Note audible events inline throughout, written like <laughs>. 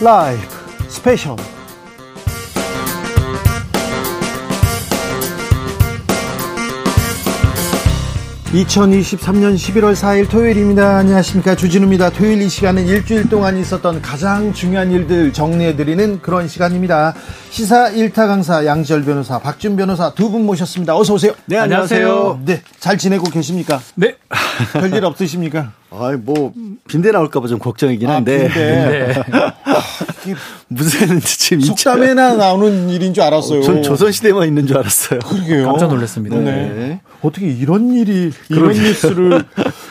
라이 2023년 11월 4일 토요일입니다. 안녕하십니까. 주진우입니다. 토요일 이 시간은 일주일 동안 있었던 가장 중요한 일들 정리해드리는 그런 시간입니다. 시사 1타 강사 양지열 변호사, 박준 변호사 두 분 모셨습니다. 어서오세요. 네, 안녕하세요. 네, 잘 지내고 계십니까? 네. <laughs> 별일 없으십니까? 아이, 뭐, 빈대 나올까봐 좀 걱정이긴 아, 한데. 빈대. <laughs> 네. 무슨, 지금. 속담에나 나오는 일인 줄 알았어요. 전 조선시대만 있는 줄 알았어요. 그러게요. 깜짝 놀랐습니다. 네. 네. 어떻게 이런 일이 이런 뉴스를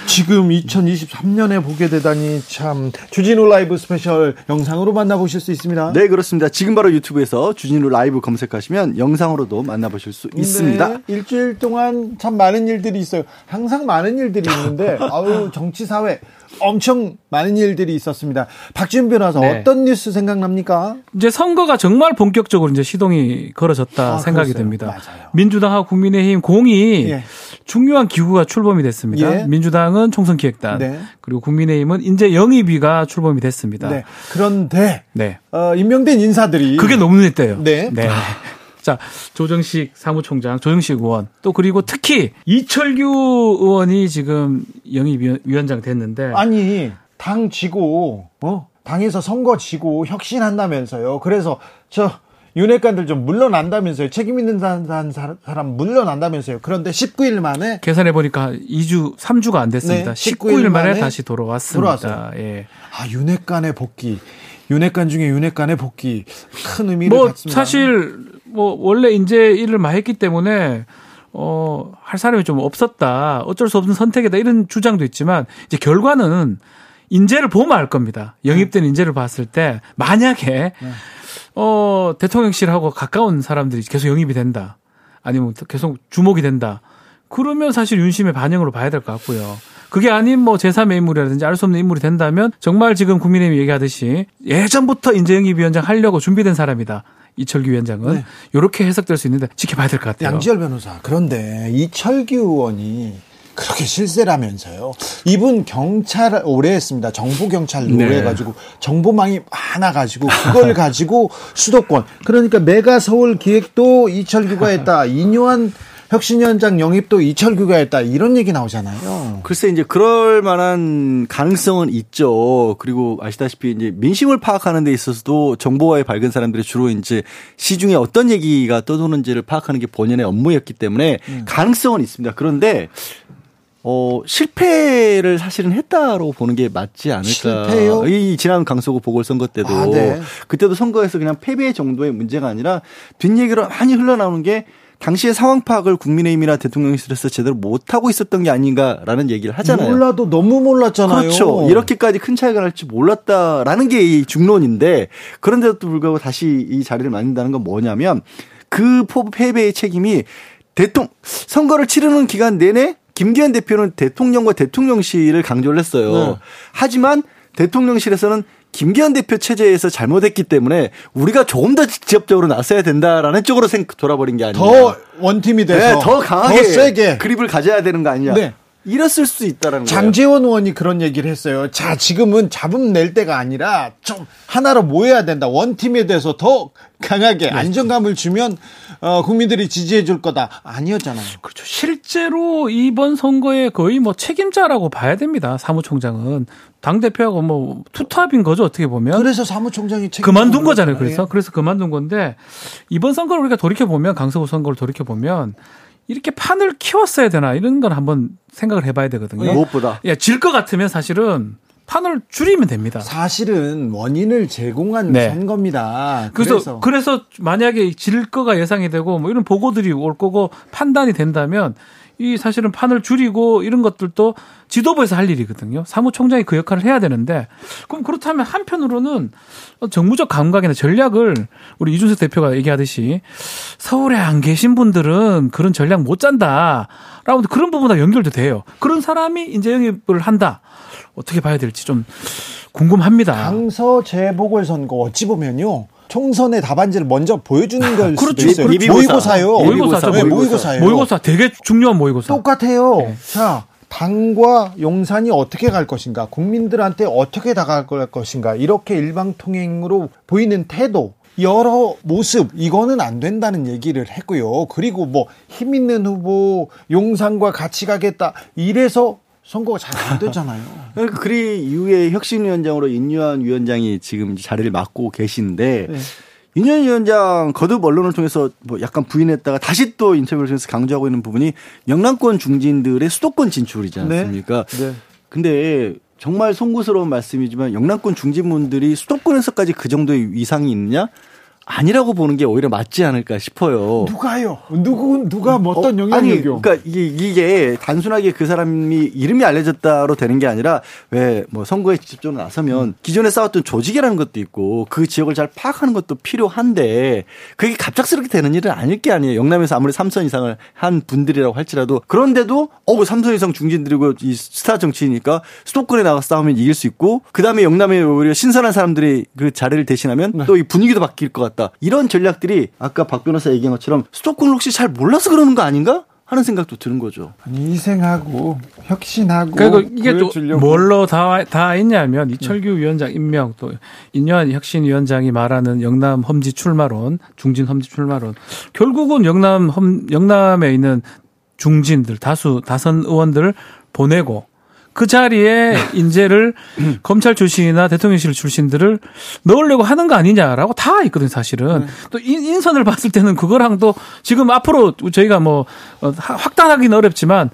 지금 2023년에 보게 되다니 참 주진우 라이브 스페셜 영상으로 만나보실 수 있습니다. 네, 그렇습니다. 지금 바로 유튜브에서 주진우 라이브 검색하시면 영상으로도 만나보실 수 있습니다. 네, 일주일 동안 참 많은 일들이 있어요. 항상 많은 일들이 있는데 아우 정치 사회 엄청 많은 일들이 있었습니다. 박지훈 변호사 네. 어떤 뉴스 생각납니까? 이제 선거가 정말 본격적으로 이제 시동이 걸어졌다 아, 생각이 그랬어요. 됩니다. 맞아요. 민주당하고 국민의힘 공이 예. 중요한 기구가 출범이 됐습니다. 예. 민주당은 총선기획단 네. 그리고 국민의힘은 인재 영입위가 출범이 됐습니다. 네. 그런데 네. 어, 임명된 인사들이 그게 너무 눈에 띄어요. 네. <laughs> 자, 조정식 사무총장, 조정식 의원, 또 그리고 특히 이철규 의원이 지금 영입위원장 됐는데 아니 당 지고 어 당에서 선거 지고 혁신한다면서요. 그래서 저 윤핵관들 좀 물러난다면서요. 책임 있는 사람, 물러난다면서요. 그런데 19일 만에 계산해 보니까 2주, 3주가 안 됐습니다. 네, 19일, 19일 만에, 만에 다시 돌아왔습니다. 돌아왔어요. 예. 아 윤핵관의 복귀, 윤핵관 중에 윤핵관의 복귀 큰 의미를 뭐 갖습니다. 사실 뭐 원래 이제 일을 많이 했기 때문에 어, 할 사람이 좀 없었다. 어쩔 수 없는 선택이다. 이런 주장도 있지만 이제 결과는 인재를 보면 알 겁니다. 영입된 인재를 봤을 때 만약에 어, 대통령실하고 가까운 사람들이 계속 영입이 된다. 아니면 계속 주목이 된다. 그러면 사실 윤심의 반영으로 봐야 될 것 같고요. 그게 아닌 뭐 제3의 인물이라든지 알 수 없는 인물이 된다면 정말 지금 국민의힘이 얘기하듯이 예전부터 인재영입위원장 하려고 준비된 사람이다. 이철규 위원장은 네. 이렇게 해석될 수 있는데 지켜봐야 될 것 같아요. 양지열 변호사 그런데 이철규 의원이 그렇게 실세라면서요. 이분 경찰 오래 했습니다. 정보 경찰 오래 네. 해가지고 정보망이 많아 가지고 그걸 <laughs> 가지고 수도권 그러니까 메가 서울 기획도 이철규가 했다. 이뇨한 혁신위원장 영입도 이철규가 했다. 이런 얘기 나오잖아요. 글쎄 이제 그럴 만한 가능성은 있죠. 그리고 아시다시피 이제 민심을 파악하는 데 있어서도 정보와의 밝은 사람들이 주로 이제 시중에 어떤 얘기가 떠도는지를 파악하는 게 본연의 업무였기 때문에 가능성은 있습니다. 그런데 어 실패를 사실은 했다로 보는 게 맞지 않을까. 실패요? 이 지난 강서구 보궐선거 때도 아, 네. 그때도 선거에서 그냥 패배 정도의 문제가 아니라 뒷얘기로 많이 흘러나오는 게 당시의 상황 파악을 국민의힘이나 대통령실에서 제대로 못하고 있었던 게 아닌가라는 얘기를 하잖아요. 몰라도 너무 몰랐잖아요. 그렇죠. 이렇게까지 큰 차이가 날줄 몰랐다라는 게 이 중론인데 그런데도 불구하고 다시 이 자리를 만든다는 건 뭐냐면 그 포- 패배의 책임이 대통령 선거를 치르는 기간 내내 김기현 대표는 대통령과 대통령실을 강조를 했어요. 네. 하지만 대통령실에서는 김기현 대표 체제에서 잘못했기 때문에 우리가 조금 더 직접적으로 나서야 된다라는 쪽으로 생 돌아버린 게 아니냐. 더 원팀이 돼서 네, 더 강하게 더 세게 그립을 가져야 되는 거 아니냐. 네. 이랬을 수 있다라는 거예요. 장재원 의원이 그런 얘기를 했어요. 자, 지금은 잡음 낼 때가 아니라 좀 하나로 모여야 된다. 원팀에 대해서 더 강하게 안정감을 주면 어, 국민들이 지지해 줄 거다. 아니었잖아요. 그렇죠. 실제로 이번 선거에 거의 뭐 책임자라고 봐야 됩니다. 사무총장은 당 대표하고 뭐 투탑인 거죠 어떻게 보면. 그래서 사무총장이 책임 그만둔 거잖아요. 그래서 그래서 그만둔 건데 이번 선거를 우리가 돌이켜 보면 강서구 선거를 돌이켜 보면 이렇게 판을 키웠어야 되나 이런 건 한번 생각을 해봐야 되거든요. 무엇보다 야, 질것 같으면 사실은 판을 줄이면 됩니다. 사실은 원인을 제공한 네. 선거입니다. 그래서, 그래서, 그래서 만약에 질 거가 예상이 되고 뭐 이런 보고들이 올 거고 판단이 된다면 이 사실은 판을 줄이고 이런 것들도 지도부에서 할 일이거든요. 사무총장이 그 역할을 해야 되는데 그럼 그렇다면 한편으로는 정무적 감각이나 전략을 우리 이준석 대표가 얘기하듯이 서울에 안 계신 분들은 그런 전략 못 짠다. 라고 그런 부분과 연결도 돼요. 그런 사람이 이제 영입을 한다. 어떻게 봐야 될지 좀 궁금합니다. 강서 재보궐선거 어찌 보면요. 총선의 답안지를 먼저 보여주는 <laughs> 걸 수도 그렇죠. 있어요. 예비고사. 모의고사요. 모의고사죠. 네, 모의고사. 모의고사예요. 모의고사 되게 중요한 모의고사. 똑같아요. 자, 당과 용산이 어떻게 갈 것인가, 국민들한테 어떻게 다가갈 것인가, 이렇게 일방통행으로 보이는 태도, 여러 모습 이거는 안 된다는 얘기를 했고요. 그리고 뭐 힘 있는 후보 용산과 같이 가겠다 이래서 선거가 잘 안 되잖아요. <laughs> 그러니까 그리 이후에 혁신위원장으로 인유한 위원장이 지금 자리를 맡고 계신데 네. 인현 위원장 거듭 언론을 통해서 뭐 약간 부인했다가 다시 또 인터뷰를 통해서 강조하고 있는 부분이 영남권 중진들의 수도권 진출이지 네. 않습니까? 네. 네. 근데 정말 송구스러운 말씀이지만 영남권 중진분들이 수도권에서까지 그 정도의 위상이 있느냐? 아니라고 보는 게 오히려 맞지 않을까 싶어요. 누가요? 누구 누가 뭐 어떤 영향력이요? 아니, 그러니까 이게, 이게 단순하게 그 사람이 이름이 알려졌다로 되는 게 아니라 왜 뭐 선거에 직접적으로 나서면 음. 기존에 싸웠던 조직이라는 것도 있고 그 지역을 잘 파악하는 것도 필요한데 그게 갑작스럽게 되는 일은 아닐 게 아니에요. 영남에서 아무리 삼선 이상을 한 분들이라고 할지라도 그런데도 어뭐 삼선 이상 중진들이고 이 스타 정치니까 수도권에 나가 싸우면 이길 수 있고 그 다음에 영남에 오히려 신선한 사람들이 그 자리를 대신하면 네. 또이 분위기도 바뀔 것 같다. 같다. 이런 전략들이 아까 박 변호사 얘기한 것처럼 수도권을 혹시 잘 몰라서 그러는 거 아닌가? 하는 생각도 드는 거죠. 아니, 희생하고 혁신하고 그리고 이게 또 뭘로 다, 다 있냐면 이철규 네. 위원장 임명 또 인현 혁신 위원장이 말하는 영남 험지 출마론, 중진 험지 출마론 결국은 영남 험 영남에 있는 중진들 다수 다선 의원들을 보내고 그 자리에 <laughs> 인재를 검찰 출신이나 대통령실 출신들을 넣으려고 하는 거 아니냐라고 다 있거든요, 사실은. 네. 또 인 선을 봤을 때는 그거랑도 지금 앞으로 저희가 뭐 어, 확단하기는 어렵지만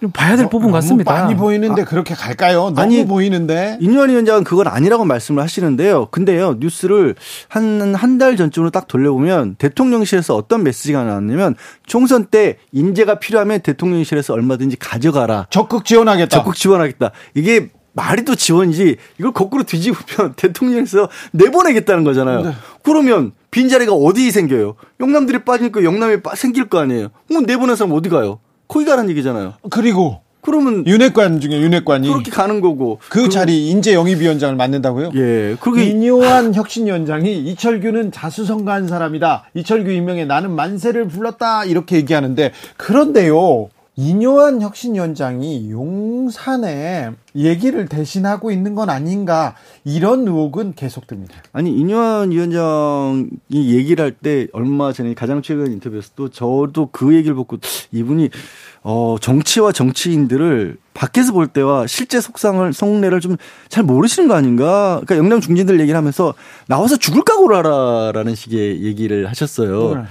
좀 봐야 될 어, 부분 같습니다. 많이 보이는데 아, 그렇게 갈까요? 너무 아니, 보이는데. 인유한 위원장은 그건 아니라고 말씀을 하시는데요. 근데요, 뉴스를 한, 한 달 전쯤으로 딱 돌려보면 대통령실에서 어떤 메시지가 나왔냐면 총선 때 인재가 필요하면 대통령실에서 얼마든지 가져가라. 적극 지원하겠다. 적극 지원하겠다. 이게 말이 또 지원이지 이걸 거꾸로 뒤집으면 <laughs> 대통령에서 내보내겠다는 거잖아요. 네. 그러면 빈자리가 어디 생겨요? 영남들이 빠지니까 영남이 생길 거 아니에요. 그럼 내보내서 어디 가요? 거기 가는 얘기잖아요. 그리고 그러면 윤회관 중에 윤회관이 그렇게 가는 거고 그 자리 인재 영입위원장을 맡는다고요? 예. 그게 인요한 혁신위원장이 이철규는 자수성가한 사람이다. 이철규 임명에 나는 만세를 불렀다 이렇게 얘기하는데 그런데요. 이뇨한 혁신위원장이 용산에 얘기를 대신하고 있는 건 아닌가 이런 의혹은 계속됩니다. 아니 이뇨한 위원장이 얘기를 할 때 얼마 전에 가장 최근 인터뷰에서 또 저도 그 얘기를 보고 이분이 어 정치와 정치인들을 밖에서 볼 때와 실제 속상을 속내를 좀 잘 모르시는 거 아닌가? 그러니까 영남 중진들 얘기를 하면서 나와서 죽을 각오를 하라라는 식의 얘기를 하셨어요. 네.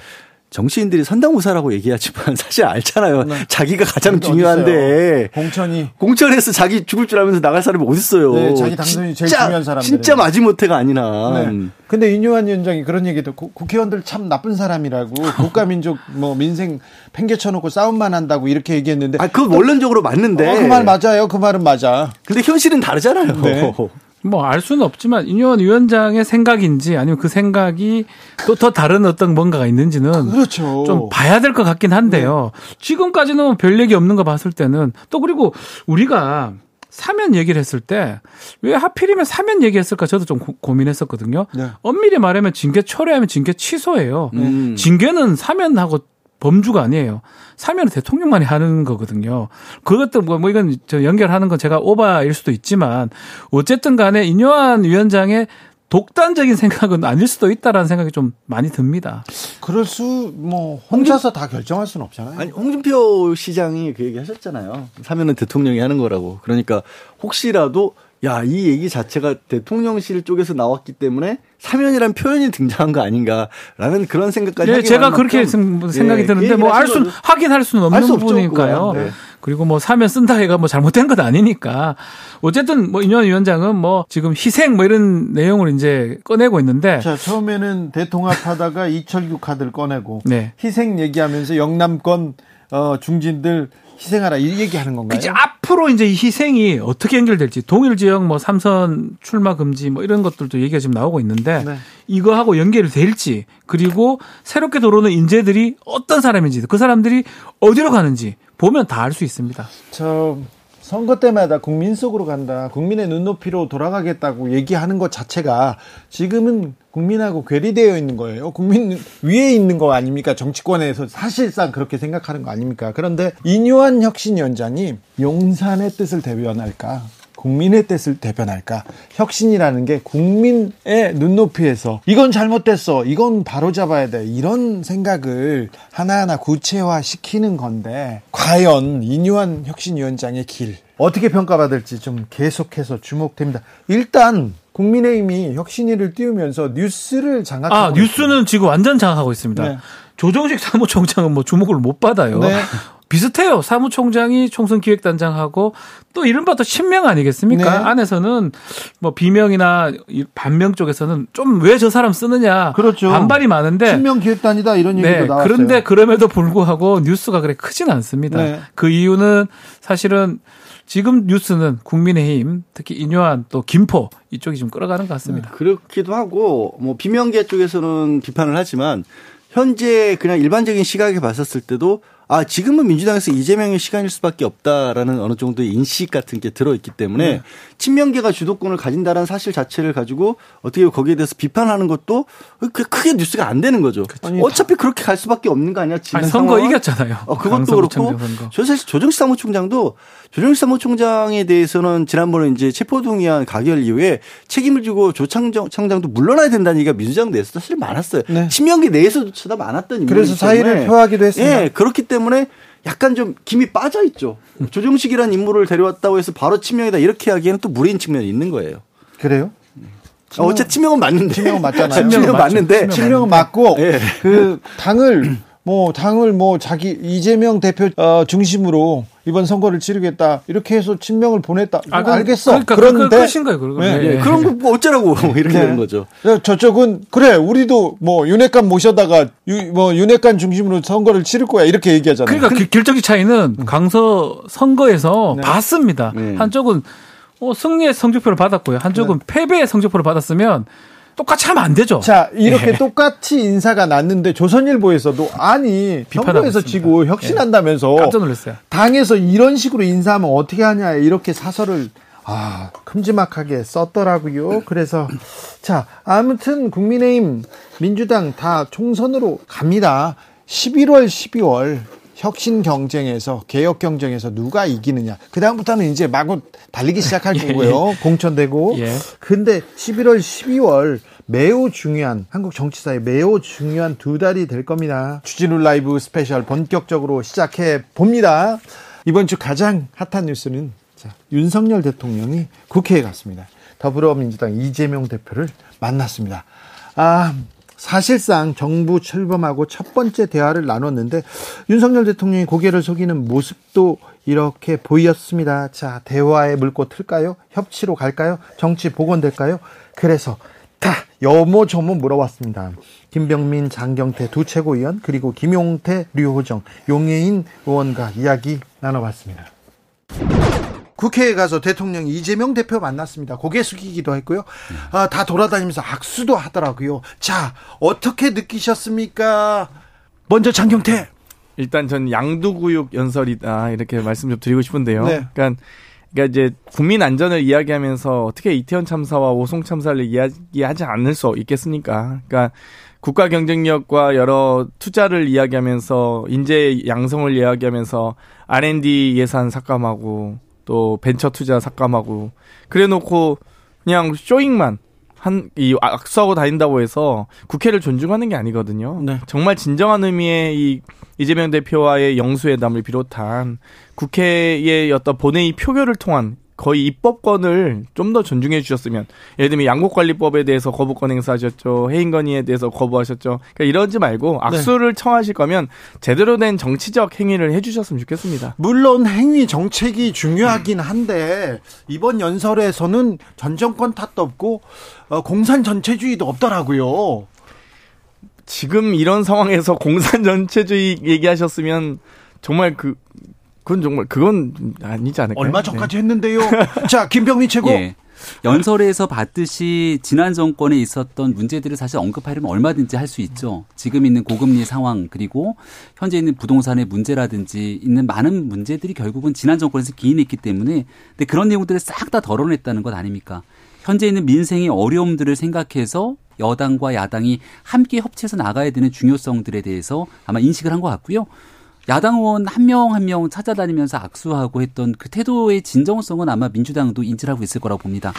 정치인들이 선당무사라고 얘기하지만 <laughs> 사실 알잖아요. 네. 자기가 가장 중요한데 공천이 공천에서 자기 죽을 줄 알면서 나갈 사람이 어디 있어요? 네, 자기 당선이 제일 중요한 사람. 진짜 마지못해가 아니나. 네. 근데 인유한 위원장이 그런 얘기도 국회의원들 참 나쁜 사람이라고 <laughs> 국가 민족 뭐 민생 팽개쳐놓고 싸움만 한다고 이렇게 얘기했는데. 아, 그 원론적으로 맞는데. 어, 그말 맞아요. 그 말은 맞아. 근데 현실은 다르잖아요. 네. <laughs> 뭐 알 수는 없지만 인효원 위원장의 생각인지 아니면 그 생각이 또 더 다른 어떤 뭔가가 있는지는 그렇죠. 좀 봐야 될 것 같긴 한데요. 네. 지금까지는 뭐별 얘기 없는 거 봤을 때는 또 그리고 우리가 사면 얘기를 했을 때 왜 하필이면 사면 얘기했을까 저도 좀 고, 민했었거든요 네. 엄밀히 말하면 징계 철회하면 징계 취소예요. 음. 징계는 사면하고 범주가 아니에요. 사면은 대통령만이 하는 거거든요. 그것도 뭐, 뭐 이건 저 연결하는 건 제가 오바일 수도 있지만 어쨌든 간에 인요한 위원장의 독단적인 생각은 아닐 수도 있다라는 생각이 좀 많이 듭니다. 그럴 수, 뭐, 혼자서 다 결정할 수는 없잖아요. 아니, 홍준표 시장이 그 얘기 하셨잖아요. 사면은 대통령이 하는 거라고. 그러니까 혹시라도 야, 이 얘기 자체가 대통령실 쪽에서 나왔기 때문에 사면이란 표현이 등장한 거 아닌가라는 그런 생각까지 네, 제가 그렇게 생각이 예, 드는데 뭐 알 수, 확인할 수는 없는 부분이니까요. 네. 그리고 뭐 사면 쓴다 해가 뭐 잘못된 건 아니니까 어쨌든 뭐 인현 위원장은 뭐 지금 희생 뭐 이런 내용을 이제 꺼내고 있는데 자 처음에는 대통합하다가 <laughs> 이철규 카드를 꺼내고 네. 희생 얘기하면서 영남권 어 중진들 희생하라 이 얘기하는 건가요? 이제 앞으로 이제 이 희생이 어떻게 연결될지 동일 지역 뭐 삼선 출마 금지 뭐 이런 것들도 얘기가 지금 나오고 있는데 네. 이거하고 연결이 될지 그리고 새롭게 들어오는 인재들이 어떤 사람인지 그 사람들이 어디로 가는지 보면 다 알 수 있습니다. 저 선거 때마다 국민 속으로 간다. 국민의 눈높이로 돌아가겠다고 얘기하는 것 자체가 지금은 국민하고 괴리되어 있는 거예요. 국민 위에 있는 거 아닙니까? 정치권에서 사실상 그렇게 생각하는 거 아닙니까? 그런데 이뇨한 혁신위원장이 용산의 뜻을 대변할까? 국민의 뜻을 대변할까? 혁신이라는 게 국민의 눈높이에서 이건 잘못됐어. 이건 바로 잡아야 돼. 이런 생각을 하나하나 구체화 시키는 건데 과연 이뇨한 혁신위원장의 길 어떻게 평가받을지 좀 계속해서 주목됩니다. 일단 국민의힘이 혁신위를 띄우면서 뉴스를 장악하고 아, 뉴스는 지금 완전 장악하고 있습니다. 네. 조정식 사무총장은 뭐 주목을 못 받아요. 네. 비슷해요. 사무총장이 총선 기획단장하고 또 이른바 또 친명 아니겠습니까? 네. 안에서는 뭐 비명이나 이 반명 쪽에서는 좀 왜 저 사람 쓰느냐 그렇죠. 반발이 많은데 친명 기획단이다 이런 얘기도 네, 나왔어요. 그런데 그럼에도 불구하고 뉴스가 그래 크진 않습니다. 네. 그 이유는 사실은 지금 뉴스는 국민의힘 특히 인요한 또 김포 이쪽이 좀 끌어가는 것 같습니다. 그렇기도 하고 뭐 비명계 쪽에서는 비판을 하지만 현재 그냥 일반적인 시각에 봤었을 때도 아 지금은 민주당에서 이재명의 시간일 수밖에 없다라는 어느 정도의 인식 같은 게 들어있기 때문에 네. 친명계가 주도권을 가진다라는 사실 자체를 가지고 어떻게 거기에 대해서 비판하는 것도 그 크게 뉴스가 안 되는 거죠. 아니, 어차피 그렇게 갈 수밖에 없는 거 아니야? 지금 아니, 선거 상황은? 이겼잖아요. 어, 그것도 그렇고. 저 사실 조정식 사무총장도 조정식 사무총장에 대해서는 지난번에 이제 체포동의안 가결 이후에 책임을 지고 조창장 장도 물러나야 된다는 얘기가 민주당 내에서 사실 많았어요. 네. 친명계 내에서조차도 많았던 인물이기 그래서 사의를. 표하기도 했습니다. 예, 그렇기 때문에 약간 좀 김이 빠져 있죠. 조정식이라는 인물을 데려왔다고 해서 바로 친명이다 이렇게 하기에는 또 무리인 측면이 있는 거예요. 그래요? 어, 어째 친명은 맞는데. 친명은 <laughs> 맞잖아요. 맞죠. 맞는데. 친명은 맞고 예. 그 당을 뭐 당을 뭐 자기 이재명 대표 어, 중심으로 이번 선거를 치르겠다 이렇게 해서 친명을 보냈다. 아, 그건 알겠어. 그러니까 그런데 그 끝인 거예요. 그런 네. 네. 예, 그런 거 뭐 어쩌라고 <laughs> 이렇게 네. 되는 거죠. 야, 저쪽은 그래 우리도 뭐 윤핵관 모셔다가 유, 뭐 윤핵관 중심으로 선거를 치를 거야 이렇게 얘기하잖아요. 그러니까 기- 결정적 차이는 강서 선거에서 네. 봤습니다. 네. 한쪽은 어, 승리의 성적표를 받았고요. 한쪽은 패배의 성적표를 받았으면 똑같이 하면 안 되죠. 자 이렇게 예. 똑같이 인사가 났는데 조선일보에서도 아니 있습니다. 지고 혁신한다면서 깜짝 놀랐어요. 당에서 이런 식으로 인사하면 어떻게 하냐 이렇게 사설을 아 큼지막하게 썼더라고요. 그래서 자 아무튼 국민의힘 민주당 다 총선으로 갑니다. 11월 12월 혁신 경쟁에서 개혁 경쟁에서 누가 이기느냐 그 다음부터는 이제 마구 달리기 시작할 <laughs> 거고요. 공천되고 예. 근데 11월 12월 매우 중요한 한국 정치사에 매우 중요한 두 달이 될 겁니다. 주진우 라이브 스페셜 본격적으로 시작해 봅니다. 이번 주 가장 핫한 뉴스는 자, 윤석열 대통령이 국회에 갔습니다. 더불어민주당 이재명 대표를 만났습니다. 아, 사실상 정부 출범하고 첫 번째 대화를 나눴는데 윤석열 대통령이 고개를 속이는 모습도 이렇게 보였습니다. 자, 대화의 물꼬 틀까요? 협치로 갈까요? 정치 복원될까요? 그래서 다 여모저모 물어봤습니다. 김병민, 장경태 두 최고위원 그리고 김용태, 류호정, 용해인 의원과 이야기 나눠봤습니다. 국회에 가서 대통령 이재명 대표 만났습니다. 고개 숙이기도 했고요. 아, 다 돌아다니면서 악수도 하더라고요. 자, 어떻게 느끼셨습니까? 먼저 장경태. 일단 전 양두구육 연설이다 이렇게 말씀 좀 드리고 싶은데요. 네. 그러니까, 그러니까 이제 국민 안전을 이야기하면서 어떻게 이태원 참사와 오송 참사를 이야기하지 않을 수 있겠습니까? 그러니까 국가 경쟁력과 여러 투자를 이야기하면서 인재 양성을 이야기하면서 R&D 예산 삭감하고 또 벤처 투자 삭감하고 그래놓고 그냥 쇼잉만 한 이 악수하고 다닌다고 해서 국회를 존중하는 게 아니거든요. 네. 정말 진정한 의미의 이 이재명 대표와의 영수회담을 비롯한 국회의 어떤 본회의 표결을 통한 거의 입법권을 좀 더 존중해 주셨으면 예를 들면 양곡관리법에 대해서 거부권 행사하셨죠 해임 건의에 대해서 거부하셨죠 그러니까 이러지 말고 악수를 청하실 거면 제대로 된 정치적 행위를 해주셨으면 좋겠습니다. 물론 행위 정책이 중요하긴 한데 이번 연설에서는 전 정권 탓도 없고 어, 공산 전체주의도 없더라고요. 지금 이런 상황에서 공산 전체주의 얘기하셨으면 정말 그 그건 정말 그건 아니지 않을까요? 얼마 전까지 했는데요. <laughs> 자, 김병민 최고. 예. 연설에서 봤듯이 지난 정권에 있었던 문제들을 사실 언급하려면 얼마든지 할 수 있죠. 지금 있는 고금리 상황 그리고 현재 있는 부동산의 문제라든지 있는 많은 문제들이 결국은 지난 정권에서 기인했기 때문에 근데 그런 내용들을 싹 다 덜어냈다는 것 아닙니까? 현재 있는 민생의 어려움들을 생각해서 여당과 야당이 함께 협치해서 나가야 되는 중요성들에 대해서 아마 인식을 한 것 같고요. 야당 의원 한 명 한 명 찾아다니면서 악수하고 했던 그 태도의 진정성은 아마 민주당도 인지를 하고 있을 거라고 봅니다.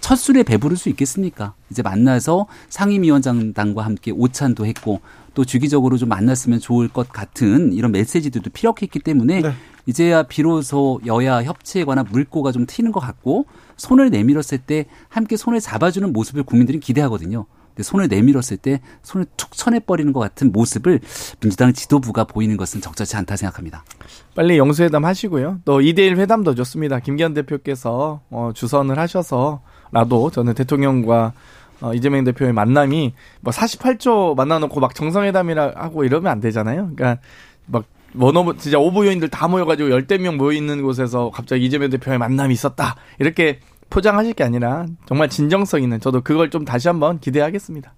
첫 술에 배부를 수 있겠습니까? 이제 만나서 상임위원장당과 함께 오찬도 했고 또 주기적으로 좀 만났으면 좋을 것 같은 이런 메시지들도 피력했기 때문에 네. 이제야 비로소 여야 협치에 관한 물꼬가 좀 튀는 것 같고 손을 내밀었을 때 함께 손을 잡아주는 모습을 국민들이 기대하거든요. 근데 손을 내밀었을 때 손을 툭 쳐내버리는 것 같은 모습을 민주당 지도부가 보이는 것은 적절치 않다 생각합니다. 빨리 영수회담 하시고요. 또 2대1 회담도 좋습니다. 김기현 대표께서 어, 주선을 하셔서라도 저는 대통령과 어, 이재명 대표의 만남이 뭐 48조 만나놓고 막 정상회담이라 하고 이러면 안 되잖아요. 그러니까 막 원어브 진짜 오부 요인들 다 모여가지고 열대 명 모여 있는 곳에서 갑자기 이재명 대표의 만남이 있었다 이렇게 포장하실 게 아니라 정말 진정성 있는 저도 그걸 좀 다시 한번 기대하겠습니다.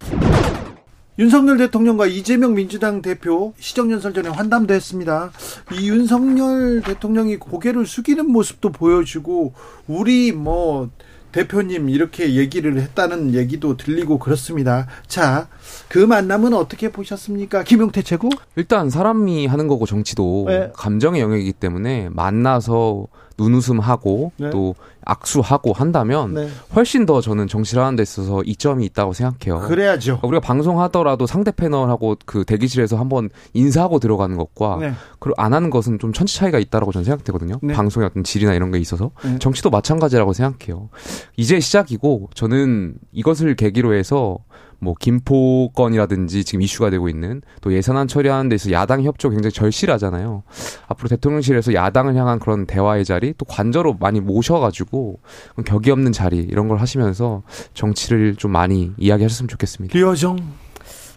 윤석열 대통령과 이재명 민주당 대표 시정연설 전에 환담도 했습니다. 이 윤석열 대통령이 고개를 숙이는 모습도 보여주고 우리 뭐 대표님 이렇게 얘기를 했다는 얘기도 들리고 그렇습니다. 자, 그 만남은 어떻게 보셨습니까? 김용태 최고? 일단 사람이 하는 거고 정치도 네. 감정의 영역이기 때문에 만나서 눈웃음하고 네. 또 악수하고 한다면 네. 훨씬 더 저는 정치를 하는 데 있어서 이점이 있다고 생각해요. 그래야죠. 우리가 방송하더라도 상대 패널하고 그 대기실에서 한번 인사하고 들어가는 것과 네. 안 하는 것은 좀 천지 차이가 있다라고 저는 생각되거든요. 네. 방송의 어떤 질이나 이런 게 있어서 네. 정치도 마찬가지라고 생각해요. 이제 시작이고 저는 이것을 계기로 해서 뭐 김포건이라든지 지금 이슈가 되고 있는 또 예산안 처리하는 데서 야당 협조 굉장히 절실하잖아요. 앞으로 대통령실에서 야당을 향한 그런 대화의 자리 또 관저로 많이 모셔가지고 격이 없는 자리 이런 걸 하시면서 정치를 좀 많이 이야기하셨으면 좋겠습니다. 류호정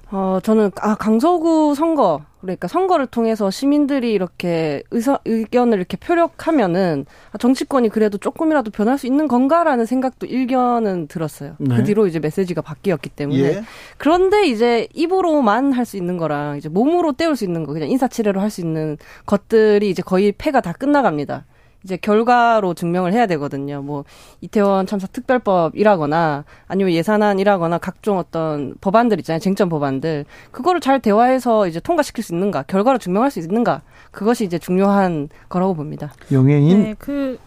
어, 저는, 아, 강서구 선거, 그러니까 선거를 통해서 시민들이 이렇게 의사, 의견을 이렇게 표력하면은 아, 정치권이 그래도 조금이라도 변할 수 있는 건가라는 생각도 일견은 들었어요. 그 네. 그 뒤로 이제 메시지가 바뀌었기 때문에. 예. 그런데 이제 입으로만 할 수 있는 거랑 이제 몸으로 때울 수 있는 거, 그냥 인사치레로 할 수 있는 것들이 이제 거의 패가 다 끝나갑니다. 이제 결과로 증명을 해야 되거든요. 뭐 이태원 참사 특별법이라거나 아니면 예산안이라거나 각종 어떤 법안들 있잖아요. 쟁점 법안들. 그거를 잘 대화해서 이제 통과시킬 수 있는가, 결과로 증명할 수 있는가. 그것이 이제 중요한 거라고 봅니다. 영예인 네, 그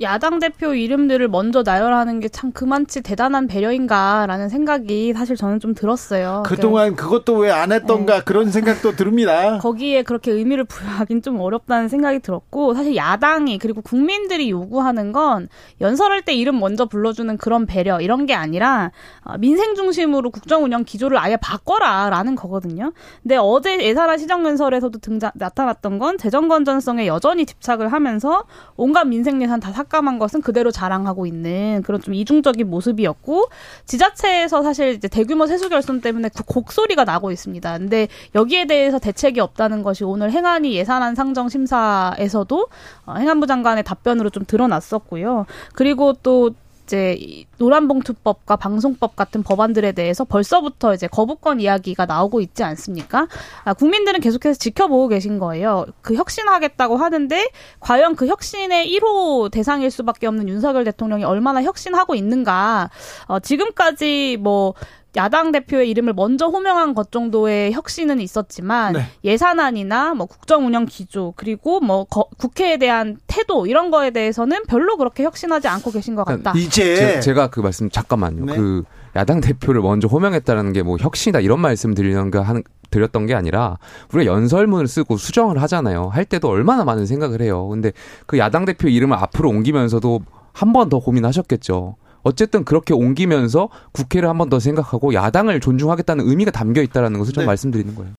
야당 대표 이름들을 먼저 나열하는 게 참 그만치 대단한 배려인가라는 생각이 사실 저는 좀 들었어요. 그동안 그것도 왜 안 했던가 네. 그런 생각도 듭니다. <laughs> 거기에 그렇게 의미를 부여하긴 좀 어렵다는 생각이 들었고 사실 야당이 그리고 국민들이 요구하는 건 연설할 때 이름 먼저 불러주는 그런 배려 이런 게 아니라 어, 민생 중심으로 국정 운영 기조를 아예 바꿔라라는 거거든요. 근데 어제 예산안 시정연설에서도 등장 나타났던 건 재정 건전성에 여전히 집착을 하면서 온갖 민생 예산 다 삭 감한 것은 그대로 자랑하고 있는 그런 좀 이중적인 모습이었고 지자체에서 사실 이제 대규모 세수 결손 때문에 그 곡소리가 나고 있습니다. 근데 여기에 대해서 대책이 없다는 것이 오늘 행안위 예산안 상정 심사에서도 어, 행안부 장관의 답변으로 좀 드러났었고요. 그리고 또 이제 노란봉투법과 방송법 같은 법안들에 대해서 벌써부터 이제 거부권 이야기가 나오고 있지 않습니까? 아, 국민들은 계속해서 지켜보고 계신 거예요. 그 혁신하겠다고 하는데 과연 그 혁신의 1호 대상일 수밖에 없는 윤석열 대통령이 얼마나 혁신하고 있는가? 어, 지금까지 뭐 야당 대표의 이름을 먼저 호명한 것 정도의 혁신은 있었지만 네. 예산안이나 뭐 국정 운영 기조 그리고 뭐 거, 국회에 대한 태도 이런 거에 대해서는 별로 그렇게 혁신하지 않고 계신 것 같다. 이제 제, 가그 말씀 잠깐만요. 네. 그 야당 대표를 먼저 호명했다는 게 뭐 혁신이다 이런 말씀 드리는 거 하는 드렸던 게 아니라 우리가 연설문을 쓰고 수정을 하잖아요. 할 때도 얼마나 많은 생각을 해요. 근데 그 야당 대표 이름을 앞으로 옮기면서도 한 번 더 고민하셨겠죠. 어쨌든 그렇게 옮기면서 국회를 한 번 더 생각하고 야당을 존중하겠다는 의미가 담겨 있다라는 것을 좀 네. 말씀드리는 거예요.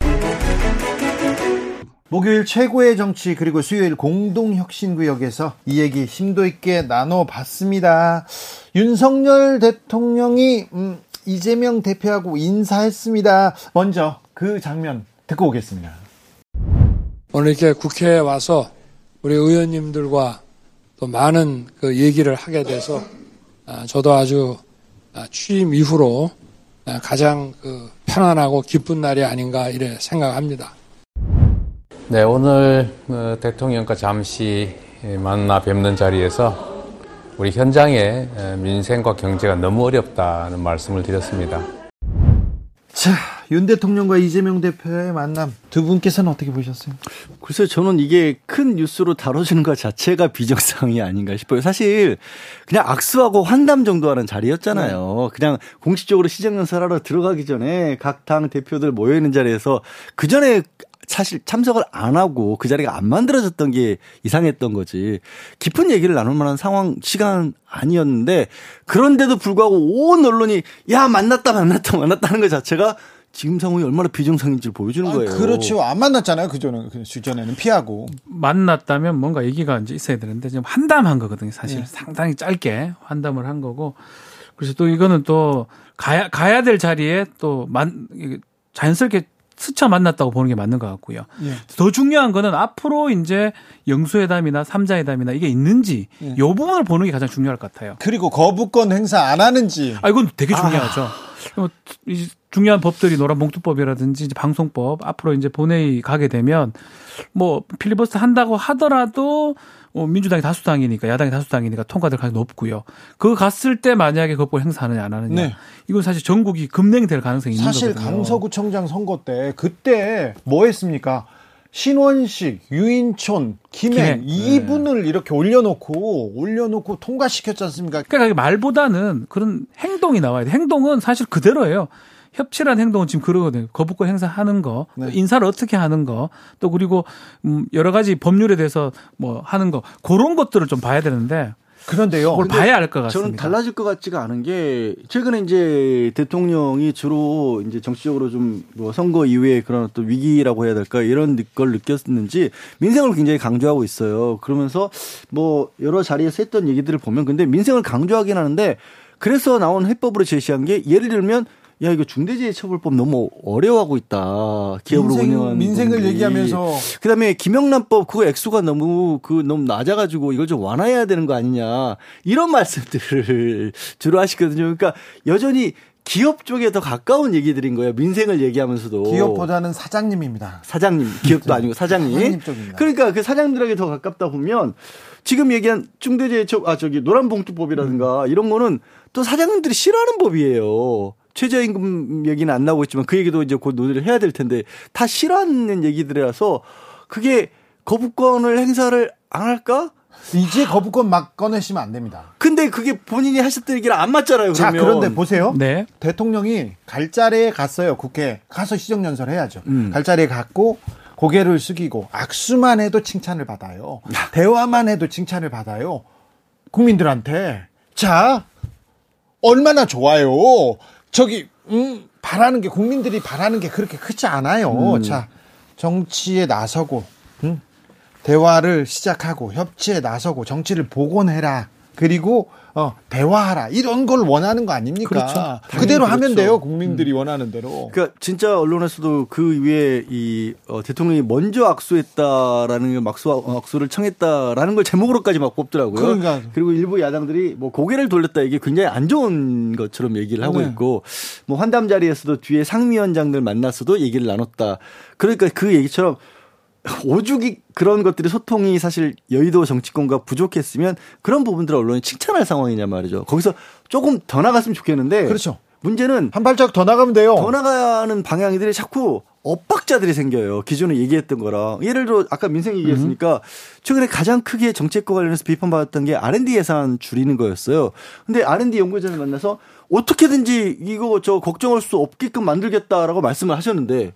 목요일 최고의 정치 그리고 수요일 공동혁신구역에서 이 얘기 심도 있게 나눠봤습니다. 윤석열 대통령이 음, 이재명 대표하고 인사했습니다. 먼저 그 장면 듣고 오겠습니다. 오늘 이렇게 국회에 와서 우리 의원님들과 또 많은 그 얘기를 하게 돼서 저도 아주 취임 이후로 가장 그 편안하고 기쁜 날이 아닌가 이래 생각합니다. 네, 오늘 어, 대통령과 잠시 만나 뵙는 자리에서 우리 현장의 민생과 경제가 너무 어렵다는 말씀을 드렸습니다. 자, 윤 대통령과 이재명 대표의 만남 두 분께서는 어떻게 보셨어요? 글쎄요, 저는 이게 큰 뉴스로 다뤄지는 것 자체가 비정상이 아닌가 싶어요. 사실 그냥 악수하고 환담 정도 하는 자리였잖아요. 네. 그냥 공식적으로 시정연설하러 들어가기 전에 각 당 대표들 모여 있는 자리에서 그 전에 사실 참석을 안 하고 그 자리가 안 만들어졌던 게 이상했던 거지. 깊은 얘기를 나눌 만한 상황, 시간 아니었는데 그런데도 불구하고 온 언론이 야, 만났다, 만났다, 만났다는 것 자체가 지금 상황이 얼마나 비정상인지를 보여주는 거예요. 아, 그렇죠. 안 만났잖아요. 그전에 그 주전에는 피하고 만났다면 뭔가 얘기가 이제 있어야 되는데 지금 환담한 거거든요. 사실 네. 상당히 짧게 환담을 한 거고 그래서 또 이거는 또 가야 가야 될 자리에 또 만 자연스럽게 스쳐 만났다고 보는 게 맞는 것 같고요. 예. 더 중요한 거는 앞으로 이제 영수회담이나 삼자회담이나 이게 있는지 예. 요 부분을 보는 게 가장 중요할 것 같아요. 그리고 거부권 행사 안 하는지. 아 이건 되게 중요하죠. 아. 뭐 중요한 법들이 노란봉투법이라든지 방송법 앞으로 이제 본회의 가게 되면 뭐 필리버스터 한다고 하더라도 어, 민주당이 다수당이니까 야당이 다수당이니까 통과될 가능성이 높고요. 그거 갔을 때 만약에 그법 행사하느냐 안 하느냐 네. 이건 사실 전국이 급냉될 가능성이 있는 사실 거거든요. 사실 강서구청장 선거 때 그때 뭐 했습니까? 신원식, 유인촌, 김행 이분을 네. 이렇게 올려놓고 올려놓고 통과시켰지 않습니까? 그러니까 말보다는 그런 행동이 나와야 돼. 행동은 사실 그대로예요. 협치란 행동은 지금 그러거든요. 거부권 행사하는 거, 네. 인사를 어떻게 하는 거, 또 그리고 음 여러 가지 법률에 대해서 뭐 하는 거 그런 것들을 좀 봐야 되는데 그런데요. 그걸 봐야 알 것 같습니다. 저는 달라질 것 같지가 않은 게 최근에 이제 대통령이 주로 이제 정치적으로 좀 뭐 선거 이후에 그런 어떤 위기라고 해야 될까 이런 걸 느꼈는지 민생을 굉장히 강조하고 있어요. 그러면서 뭐 여러 자리에서 했던 얘기들을 보면 근데 민생을 강조하긴 하는데 그래서 나온 해법으로 제시한 게 예를 들면 야 이거 중대재해처벌법 너무 어려워하고 있다 기업으로 민생, 운영하는 민생을 분들이. 얘기하면서 그다음에 김영란법 그거 액수가 너무 그 너무 낮아가지고 이걸 좀 완화해야 되는 거 아니냐 이런 말씀들을 <laughs> 주로 하시거든요. 그러니까 여전히 기업 쪽에 더 가까운 얘기들인 거예요. 민생을 얘기하면서도. 기업보다는 사장님입니다. 사장님, 기업도 <laughs> 아니고 사장님. 사장님 쪽입니다. 그러니까 그 사장들에게 더 가깝다 보면 지금 얘기한 중대재해처 아 저기 노란봉투법이라든가 음. 이런 거는 또 사장님들이 싫어하는 법이에요. 최저임금 얘기는 안 나오고 있지만 그 얘기도 이제 곧 논의를 해야 될 텐데 다 싫어하는 얘기들이라서 그게 거부권을 행사를 안 할까? 이제 거부권 막 꺼내시면 안 됩니다. 근데 그게 본인이 하셨던 얘기랑 안 맞잖아요. 그러면. 자, 그런데 보세요. 네. 대통령이 갈 자리에 갔어요. 국회 가서 시정연설 해야죠. 음. 갈 자리에 갔고 고개를 숙이고 악수만 해도 칭찬을 받아요. 대화만 해도 칭찬을 받아요. 국민들한테. 자, 얼마나 좋아요. 저기 음 바라는 게 국민들이 바라는 게 그렇게 크지 않아요. 음. 자 정치에 나서고 음, 대화를 시작하고 협치에 나서고 정치를 복원해라. 그리고 어, 대화하라 이런 걸 원하는 거 아닙니까? 그렇죠. 그대로 그렇죠. 하면 돼요. 국민들이 음. 원하는 대로. 그러니까 진짜 언론에서도 그 위에 이 어, 대통령이 먼저 악수했다라는 막수 악수를 청했다라는 걸 제목으로까지 막 뽑더라고요. 그러니까. 그리고 일부 야당들이 뭐 고개를 돌렸다 이게 굉장히 안 좋은 것처럼 얘기를 하고 네. 있고 뭐 환담 자리에서도 뒤에 상위원장들 만났어도 얘기를 나눴다. 그러니까 그 얘기처럼 오죽이 그런 것들이 소통이 사실 여의도 정치권과 부족했으면 그런 부분들을 언론이 칭찬할 상황이냐 말이죠. 거기서 조금 더 나갔으면 좋겠는데. 그렇죠. 문제는 한 발짝 더 나가면 돼요. 더 나가는 방향들이 자꾸 엇박자들이 생겨요. 기존에 얘기했던 거랑. 예를 들어 아까 민생 얘기했으니까 음. 최근에 가장 크게 정책과 관련해서 비판받았던 게 R&D 예산 줄이는 거였어요. 근데 R&D 연구자를 만나서 어떻게든지 이거 저 걱정할 수 없게끔 만들겠다라고 말씀을 하셨는데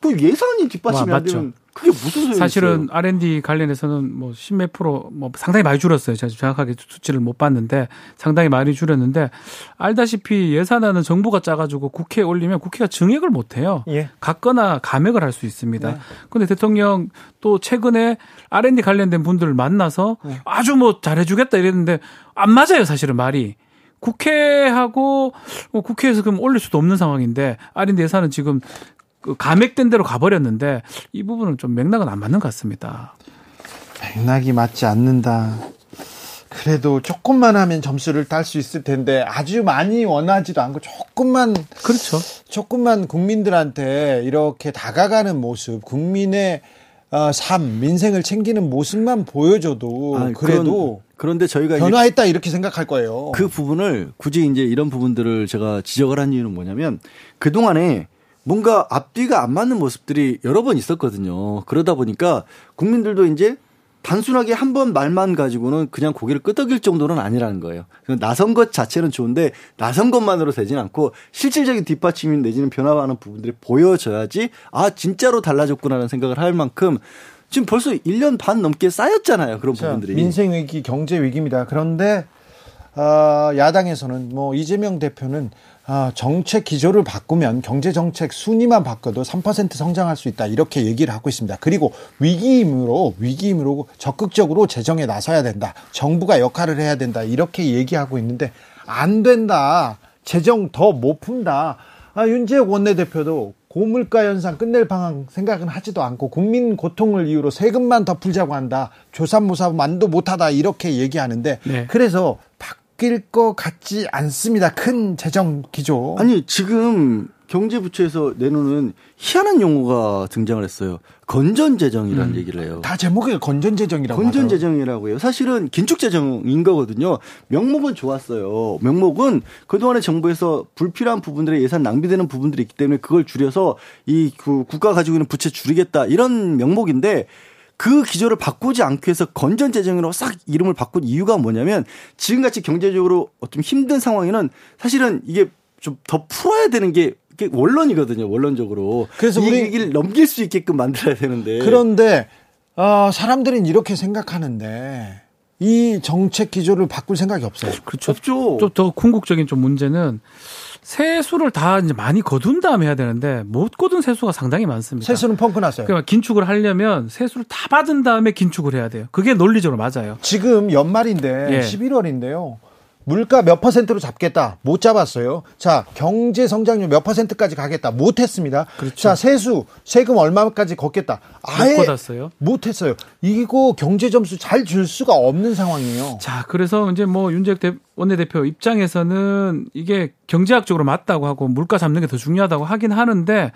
그 예산이 뒷받침이 안 되면 그게 무슨 소리예요? 사실은 R&D 관련해서는 뭐 십몇 프로 뭐 상당히 많이 줄었어요. 제가 정확하게 수치를 못 봤는데 상당히 많이 줄였는데 알다시피 예산안은 정부가 짜가지고 국회에 올리면 국회가 증액을 못 해요. 예. 갖거나 감액을 할 수 있습니다. 그런데 네. 대통령 또 최근에 R&D 관련된 분들을 만나서 네. 아주 뭐 잘해주겠다 이랬는데 안 맞아요. 사실은 말이. 국회하고 뭐 국회에서 그럼 올릴 수도 없는 상황인데 R&D 예산은 지금 그 감액된 대로 가버렸는데 이 부분은 좀 맥락은 안 맞는 것 같습니다. 맥락이 맞지 않는다. 그 그래도 조금만 하면 점수를 딸 수 있을 텐데 아주 많이 원하지도 않고 조금만 그렇죠. 조금만 국민들한테 이렇게 다가가는 모습, 국민의 어, 삶, 민생을 챙기는 모습만 보여줘도 아, 그래도 그런, 데 저희가 변화했다 이렇게 생각할 거예요. 그 부분을 굳이 이제 이런 부분들을 제가 지적을 한 이유는 뭐냐면 그 동안에 뭔가 앞뒤가 안 맞는 모습들이 여러 번 있었거든요. 그러다 보니까 국민들도 이제 단순하게 한 번 말만 가지고는 그냥 고개를 끄덕일 정도는 아니라는 거예요. 나선 것 자체는 좋은데 나선 것만으로 되진 않고 실질적인 뒷받침이 내지는 변화하는 부분들이 보여져야지 아 진짜로 달라졌구나라는 생각을 할 만큼 지금 벌써 1년 반 넘게 쌓였잖아요. 그런 자, 부분들이. 민생 위기, 경제 위기입니다. 그런데 어, 야당에서는 뭐 이재명 대표는 아, 정책 기조를 바꾸면 경제 정책 순위만 바꿔도 3% 성장할 수 있다 이렇게 얘기를 하고 있습니다. 그리고 위기임으로 위기임으로 적극적으로 재정에 나서야 된다. 정부가 역할을 해야 된다 이렇게 얘기하고 있는데 안 된다. 재정 더 못 푼다. 아, 윤재욱 원내대표도 고물가 현상 끝낼 방안 생각은 하지도 않고 국민 고통을 이유로 세금만 더 풀자고 한다. 조삼모사 만도 못하다 이렇게 얘기하는데 네. 그래서 바뀔 것 같지 않습니다. 큰 재정 기조. 아니 지금 경제부처에서 내놓는 희한한 용어가 등장을 했어요. 건전재정이라는 음. 얘기를 해요. 다 제목이 건전재정이라고 건전재정이라고 해요. 사실은 긴축재정인 거거든요. 명목은 좋았어요. 명목은 그동안에 정부에서 불필요한 부분들의 예산 낭비되는 부분들이 있기 때문에 그걸 줄여서 이 그 국가가 가지고 있는 부채 줄이겠다 이런 명목인데 그 기조를 바꾸지 않기 위해서 건전 재정으로 싹 이름을 바꾼 이유가 뭐냐면 지금같이 경제적으로 좀 힘든 상황에는 사실은 이게 좀 더 풀어야 되는 게 원론이거든요. 원론적으로. 그래서 우리 얘기를 넘길 수 있게끔 만들어야 되는데. 그런데 어, 사람들은 이렇게 생각하는데 이 정책 기조를 바꿀 생각이 없어요. 그렇죠. 없죠. 또더 궁극적인 좀 문제는 세수를 다 이제 많이 거둔 다음에 해야 되는데 못 거둔 세수가 상당히 많습니다. 세수는 펑크 났어요. 그러니까 긴축을 하려면 세수를 다 받은 다음에 긴축을 해야 돼요. 그게 논리적으로 맞아요. 지금 연말인데 예. 11월인데요. 물가 몇 퍼센트로 잡겠다. 못 잡았어요. 자, 경제 성장률 몇 퍼센트까지 가겠다. 못 했습니다. 그렇죠. 자, 세수, 세금 얼마까지 걷겠다. 아예 못 걷었어요. 못 했어요. 이거 경제 점수 잘 줄 수가 없는 상황이에요. 자, 그래서 이제 뭐 윤재혁 원내대표 입장에서는 이게 경제학적으로 맞다고 하고 물가 잡는 게 더 중요하다고 하긴 하는데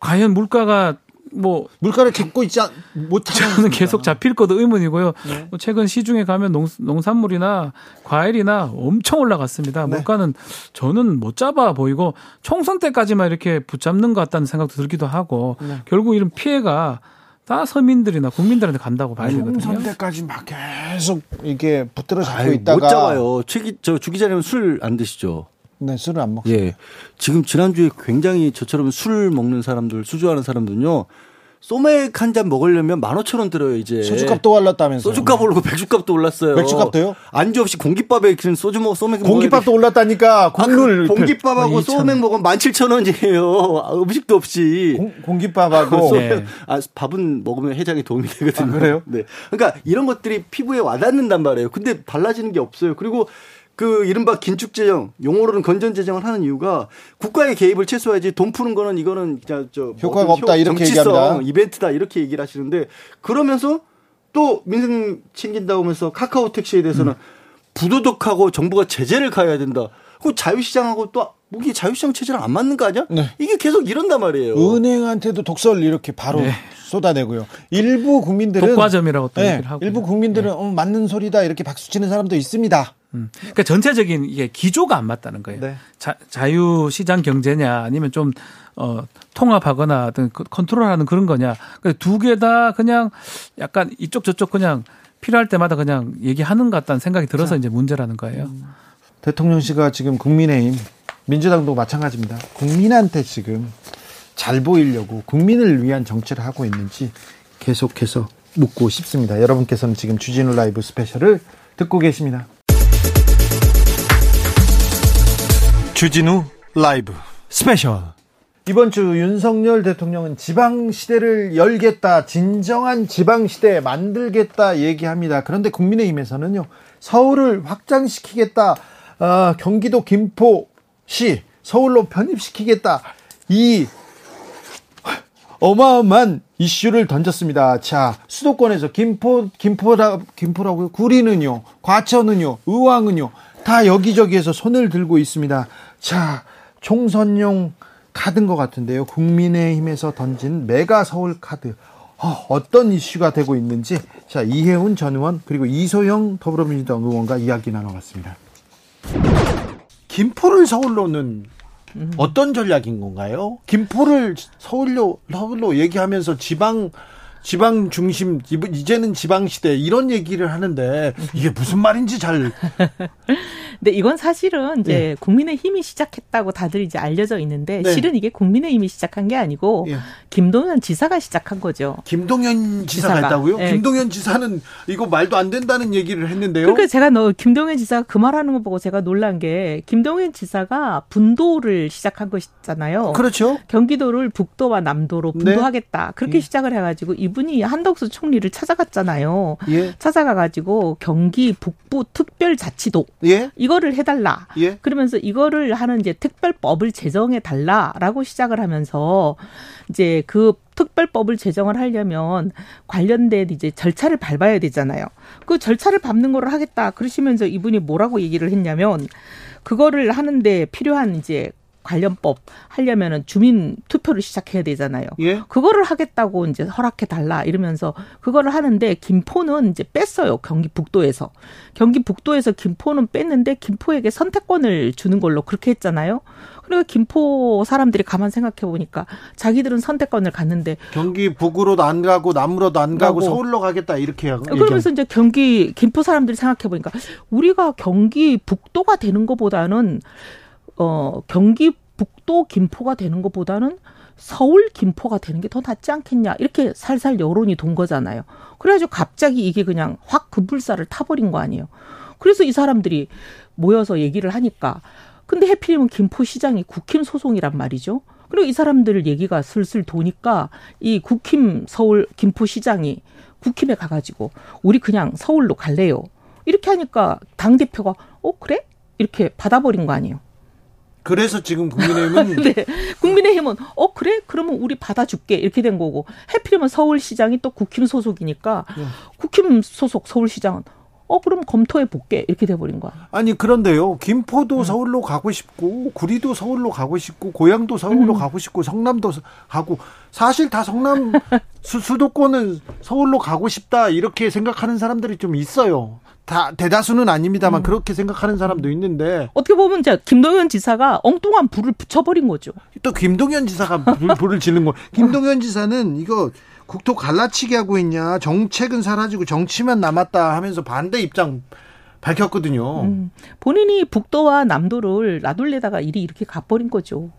과연 물가가 뭐 물가를 잡고 있지 못하는 저는 계속 잡힐 것도 의문이고요. 네. 뭐 최근 시중에 가면 농, 농산물이나 과일이나 엄청 올라갔습니다. 네. 물가는 저는 못 잡아 보이고 총선 때까지만 이렇게 붙잡는 것 같다는 생각도 들기도 하고 네. 결국 이런 피해가 다 서민들이나 국민들한테 간다고 봐야 되거든요. 총선 때까지 막 계속 이게 붙들어 잡고 있다가 못 잡아요. 최기 저주 기자님은 술안 드시죠? 네, 술을 안 먹어요. 예. 지금 지난주에 굉장히 저처럼 술 먹는 사람들, 수주하는 사람들은요. 소맥 한 잔 먹으려면 만 오천 원 들어요 이제. 소주값도 올랐다면서요. 소주값 오르고 맥주값도 올랐어요. 맥주값도요? 안주 없이 공깃밥에 그냥 소주 먹 소맥 공깃밥도 올랐다니까. 국물 아, 그 공깃밥하고 소맥 먹으면 만 칠천 원이에요. 음식도 없이. 공, 깃밥하고 네. 아 밥은 먹으면 해장에 도움이 되거든요. 아, 그래요? 네. 그러니까 이런 것들이 피부에 와닿는단 말이에요. 근데 달라지는 게 없어요. 그리고 그 이른바 긴축재정 용어로는 건전재정을 하는 이유가 국가의 개입을 최소화해야지 돈 푸는 거는 이거는 그냥 저 효과가 뭐 없다 이렇게 얘기합니다. 이벤트다 이렇게 얘기를 하시는데 그러면서 또 민생 챙긴다고 하면서 카카오 택시에 대해서는 음. 부도덕하고 정부가 제재를 가해야 된다. 그 자유시장하고 또 무기 자유시장 체제랑 안 맞는 거 아니야? 네. 이게 계속 이런단 말이에요. 은행한테도 독서를 이렇게 바로 네. 쏟아내고요. 일부 국민들은 독과점이라고 또 네, 얘기를 하고 일부 국민들은 네. 어, 맞는 소리다 이렇게 박수치는 사람도 있습니다. 음. 그러니까 전체적인 이게 기조가 안 맞다는 거예요. 네. 자, 자유시장 경제냐 아니면 좀 어, 통합하거나 어떤 컨트롤하는 그런 거냐. 그러니까 두개 다 그냥 약간 이쪽 저쪽 그냥 필요할 때마다 그냥 얘기하는 것 같다는 생각이 들어서 자, 이제 문제라는 거예요. 음. 대통령 씨가 지금 국민의힘 민주당도 마찬가지입니다. 국민한테 지금 잘 보이려고 국민을 위한 정치를 하고 있는지 계속해서 묻고 싶습니다. 여러분께서는 지금 주진우 라이브 스페셜을 듣고 계십니다. 주진우 라이브 스페셜 이번 주 윤석열 대통령은 지방 시대를 열겠다, 진정한 지방 시대 만들겠다 얘기합니다. 그런데 국민의힘에서는요, 서울을 확장시키겠다, 어, 경기도 김포 시 서울로 편입시키겠다. 이 어마어마한 이슈를 던졌습니다. 자, 수도권에서 김포, 김포라, 김포라고요? 구리는요, 과천은요, 의왕은요, 다 여기저기에서 손을 들고 있습니다. 자, 총선용 카드인 것 같은데요. 국민의힘에서 던진 메가 서울 카드. 어, 떤 이슈가 되고 있는지 자 이혜훈 전 의원 그리고 이소영 더불어민주당 의원과 이야기 나눠봤습니다. 김포를 서울로는 어떤 전략인 건가요? 김포를 서울로 서울로 얘기하면서 지방 지방 중심 이제는 지방 시대 이런 얘기를 하는데 이게 무슨 말인지 잘. <laughs> 근데 이건 사실은 이제 네. 국민의 힘이 시작했다고 다들 이제 알려져 있는데 네. 실은 이게 국민의 힘이 시작한 게 아니고 네. 김동연 지사가 시작한 거죠. 김동연 지사가, 지사가. 했다고요? 네. 김동연 지사는 이거 말도 안 된다는 얘기를 했는데요. 그러니까 제가 너 김동연 지사가 그 말하는 거 보고 제가 놀란 게 김동연 지사가 분도를 시작한 것이잖아요. 그렇죠. 경기도를 북도와 남도로 네. 분도하겠다 그렇게 예. 시작을 해가지고 이 이분이 한덕수 총리를 찾아갔잖아요. 예. 찾아가가지고 경기 북부 특별자치도 예. 이거를 해달라. 예. 그러면서 이거를 하는 이제 특별법을 제정해 달라라고 시작을 하면서 이제 그 특별법을 제정을 하려면 관련된 이제 절차를 밟아야 되잖아요. 그 절차를 밟는 거를 하겠다. 그러시면서 이분이 뭐라고 얘기를 했냐면 그거를 하는데 필요한 이제 관련법 하려면은 주민 투표를 시작해야 되잖아요. 예? 그거를 하겠다고 이제 허락해 달라 이러면서 그거를 하는데 김포는 이제 뺐어요. 경기 북도에서. 경기 북도에서 김포는 뺐는데 김포에게 선택권을 주는 걸로 그렇게 했잖아요. 그러니까 김포 사람들이 가만 생각해 보니까 자기들은 선택권을 갖는데 경기 북으로도 안 가고 남으로도 안 가고, 가고 서울로 가겠다 이렇게 하고 그러면서 이제 경기 김포 사람들이 생각해 보니까 우리가 경기 북도가 되는 것보다는 어, 경기 북도 김포가 되는 것보다는 서울 김포가 되는 게 더 낫지 않겠냐 이렇게 살살 여론이 돈 거잖아요. 그래가지고 갑자기 이게 그냥 확 급불사를 타버린 거 아니에요. 그래서 이 사람들이 모여서 얘기를 하니까 근데 해필이면 김포시장이 국힘 소송이란 말이죠. 그리고 이 사람들 얘기가 슬슬 도니까 이 국힘 서울 김포시장이 국힘에 가가지고 우리 그냥 서울로 갈래요. 이렇게 하니까 당 대표가 어 그래 이렇게 받아버린 거 아니에요. 그래서 지금 국민의힘은 <laughs> 네. 국민의힘은 어 그래 그러면 우리 받아줄게 이렇게 된 거고 해필이면 서울시장이 또 국힘 소속이니까 네. 국힘 소속 서울시장은 어 그럼 검토해 볼게 이렇게 돼버린 거야. 아니 그런데요 김포도 음. 서울로 가고 싶고 구리도 서울로 가고 싶고 고향도 서울로 음. 가고 싶고 성남도 가고 사실 다 성남 <laughs> 수, 수도권은 서울로 가고 싶다 이렇게 생각하는 사람들이 좀 있어요. 다 대다수는 아닙니다만 음. 그렇게 생각하는 사람도 있는데 어떻게 보면 이제 김동연 지사가 엉뚱한 불을 붙여버린 거죠. 또 김동연 지사가 불, <laughs> 불을 지는 거. 김동연 지사는 이거 국토 갈라치기 하고 있냐 정책은 사라지고 정치만 남았다 하면서 반대 입장 밝혔거든요. 음, 본인이 북도와 남도를 나돌리다가 일이 이렇게 가버린 거죠.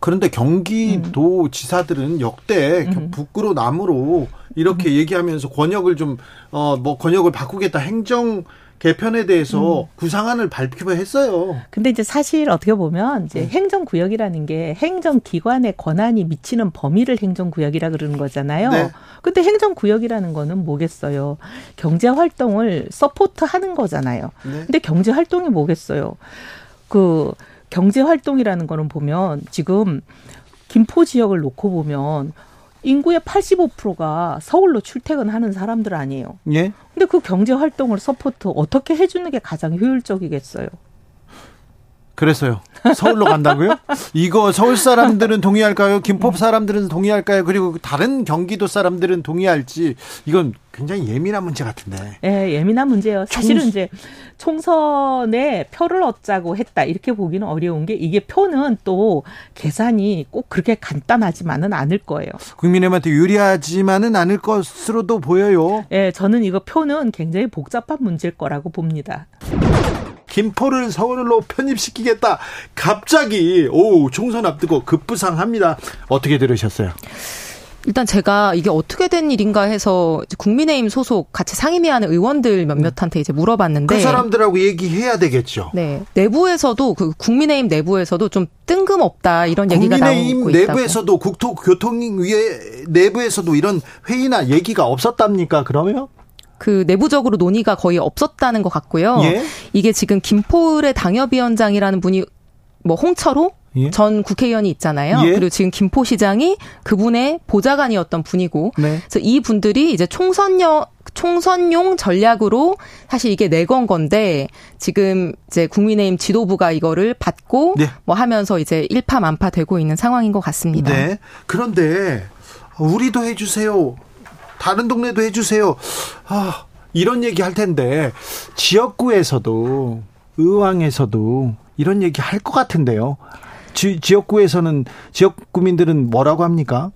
그런데 경기도 음. 지사들은 역대 음. 북으로 남으로 이렇게 음. 얘기하면서 권역을 좀 어 뭐 권역을 바꾸겠다 행정 개편에 대해서 음. 구상안을 발표했어요. 근데 이제 사실 어떻게 보면 이제 네. 행정구역이라는 게 행정기관의 권한이 미치는 범위를 행정구역이라 그러는 거잖아요. 네. 근데 행정구역이라는 거는 뭐겠어요? 경제활동을 support하는 거잖아요. 네. 근데 경제활동이 뭐겠어요? 그 경제 활동이라는 거는 보면 지금 김포 지역을 놓고 보면 인구의 85%가 서울로 출퇴근하는 사람들 아니에요. 예. 근데 그 경제 활동을 support 어떻게 해주는 게 가장 효율적이겠어요? 그래서요. 서울로 간다고요? 이거 서울 사람들은 동의할까요? 김포 사람들은 동의할까요? 그리고 다른 경기도 사람들은 동의할지 이건 굉장히 예민한 문제 같은데. 예, 예민한 문제예요. 사실은 총... 이제 총선에 표를 얻자고 했다 이렇게 보기는 어려운 게 이게 표는 또 계산이 꼭 그렇게 간단하지만은 않을 거예요. 국민의힘한테 유리하지만은 않을 것으로도 보여요. 예, 저는 이거 표는 굉장히 복잡한 문제일 거라고 봅니다. 김포를 서울로 편입시키겠다. 갑자기 오 총선 앞두고 급부상합니다. 어떻게 들으셨어요? 일단 제가 이게 어떻게 된 일인가 해서 국민의힘 소속 같이 상임위하는 의원들 몇몇한테 이제 물어봤는데 그 사람들하고 얘기해야 되겠죠. 네, 내부에서도 그 국민의힘 내부에서도 좀 뜬금없다 이런 얘기가 나오고 있다고. 국민의힘 내부에서도 국토교통위에 내부에서도 이런 회의나 얘기가 없었답니까? 그러면? 그 내부적으로 논의가 거의 없었다는 것 같고요. 예? 이게 지금 김포을의 당협위원장이라는 분이 뭐 홍차로 예? 전 국회의원이 있잖아요. 예? 그리고 지금 김포시장이 그분의 보좌관이었던 분이고, 네. 그래서 이 분들이 이제 총선용 총선용 전략으로 사실 이게 내건 건데 지금 이제 국민의힘 지도부가 이거를 받고 네. 뭐 하면서 이제 일파만파 되고 있는 상황인 것 같습니다. 네. 그런데 우리도 해주세요. 다른 동네도 해주세요. 아, 이런 얘기 할 텐데 지역구에서도 의왕에서도 이런 얘기 할 것 같은데요. 지, 지역구에서는 지역 구민들은 뭐라고 합니까?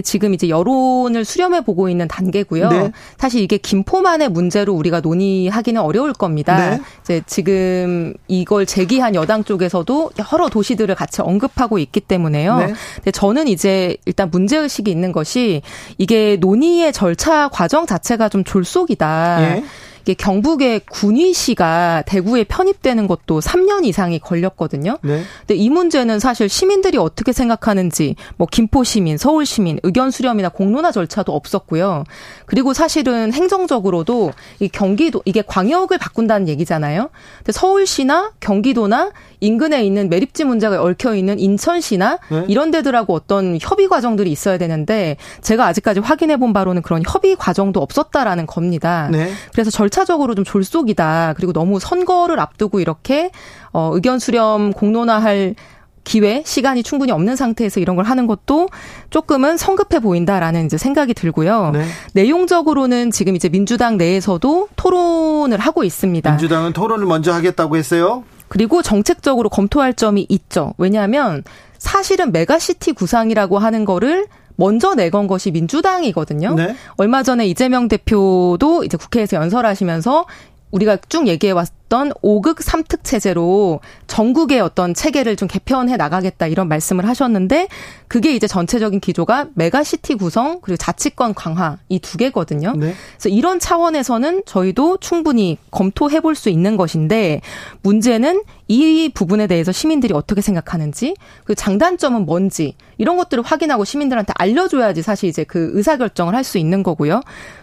지금 이제 여론을 수렴해 보고 있는 단계고요. 네. 사실 이게 김포만의 문제로 우리가 논의하기는 어려울 겁니다. 네. 이제 지금 이걸 제기한 여당 쪽에서도 여러 도시들을 같이 언급하고 있기 때문에요. 네. 근데 저는 이제 일단 문제 의식이 있는 것이 이게 논의의 절차 과정 자체가 좀 졸속이다. 예. 이게 경북의 군위시가 대구에 편입되는 것도 3년 이상이 걸렸거든요. 네. 근데 이 문제는 사실 시민들이 어떻게 생각하는지 뭐 김포 시민, 서울 시민 의견 수렴이나 공론화 절차도 없었고요. 그리고 사실은 행정적으로도 이 경기도 이게 광역을 바꾼다는 얘기잖아요. 근데 서울시나 경기도나 인근에 있는 매립지 문제가 얽혀 있는 인천시나 네? 이런 데들하고 어떤 협의 과정들이 있어야 되는데 제가 아직까지 확인해 본 바로는 그런 협의 과정도 없었다라는 겁니다. 네? 그래서 절차적으로 좀 졸속이다. 그리고 너무 선거를 앞두고 이렇게 어 의견 수렴 공론화할 기회, 시간이 충분히 없는 상태에서 이런 걸 하는 것도 조금은 성급해 보인다라는 이제 생각이 들고요. 네. 내용적으로는 지금 이제 민주당 내에서도 토론을 하고 있습니다. 민주당은 토론을 먼저 하겠다고 했어요? 그리고 정책적으로 검토할 점이 있죠. 왜냐하면 사실은 메가시티 구상이라고 하는 거를 먼저 내건 것이 민주당이거든요. 네. 얼마 전에 이재명 대표도 이제 국회에서 연설하시면서 우리가 쭉 얘기해 왔 던 5극 3특 체제로 전국의 어떤 체계를 좀 개편해 나가겠다 이런 말씀을 하셨는데 그게 이제 전체적인 기조가 메가시티 구성 그리고 자치권 강화 이 두 개거든요. 네. 그래서 이런 차원에서는 저희도 충분히 검토해 볼 수 있는 것인데 문제는 이 부분에 대해서 시민들이 어떻게 생각하는지 그 장단점은 뭔지 이런 것들을 확인하고 시민들한테 알려줘야지 사실 이제 그 의사 결정을 할 수 있는 거고요.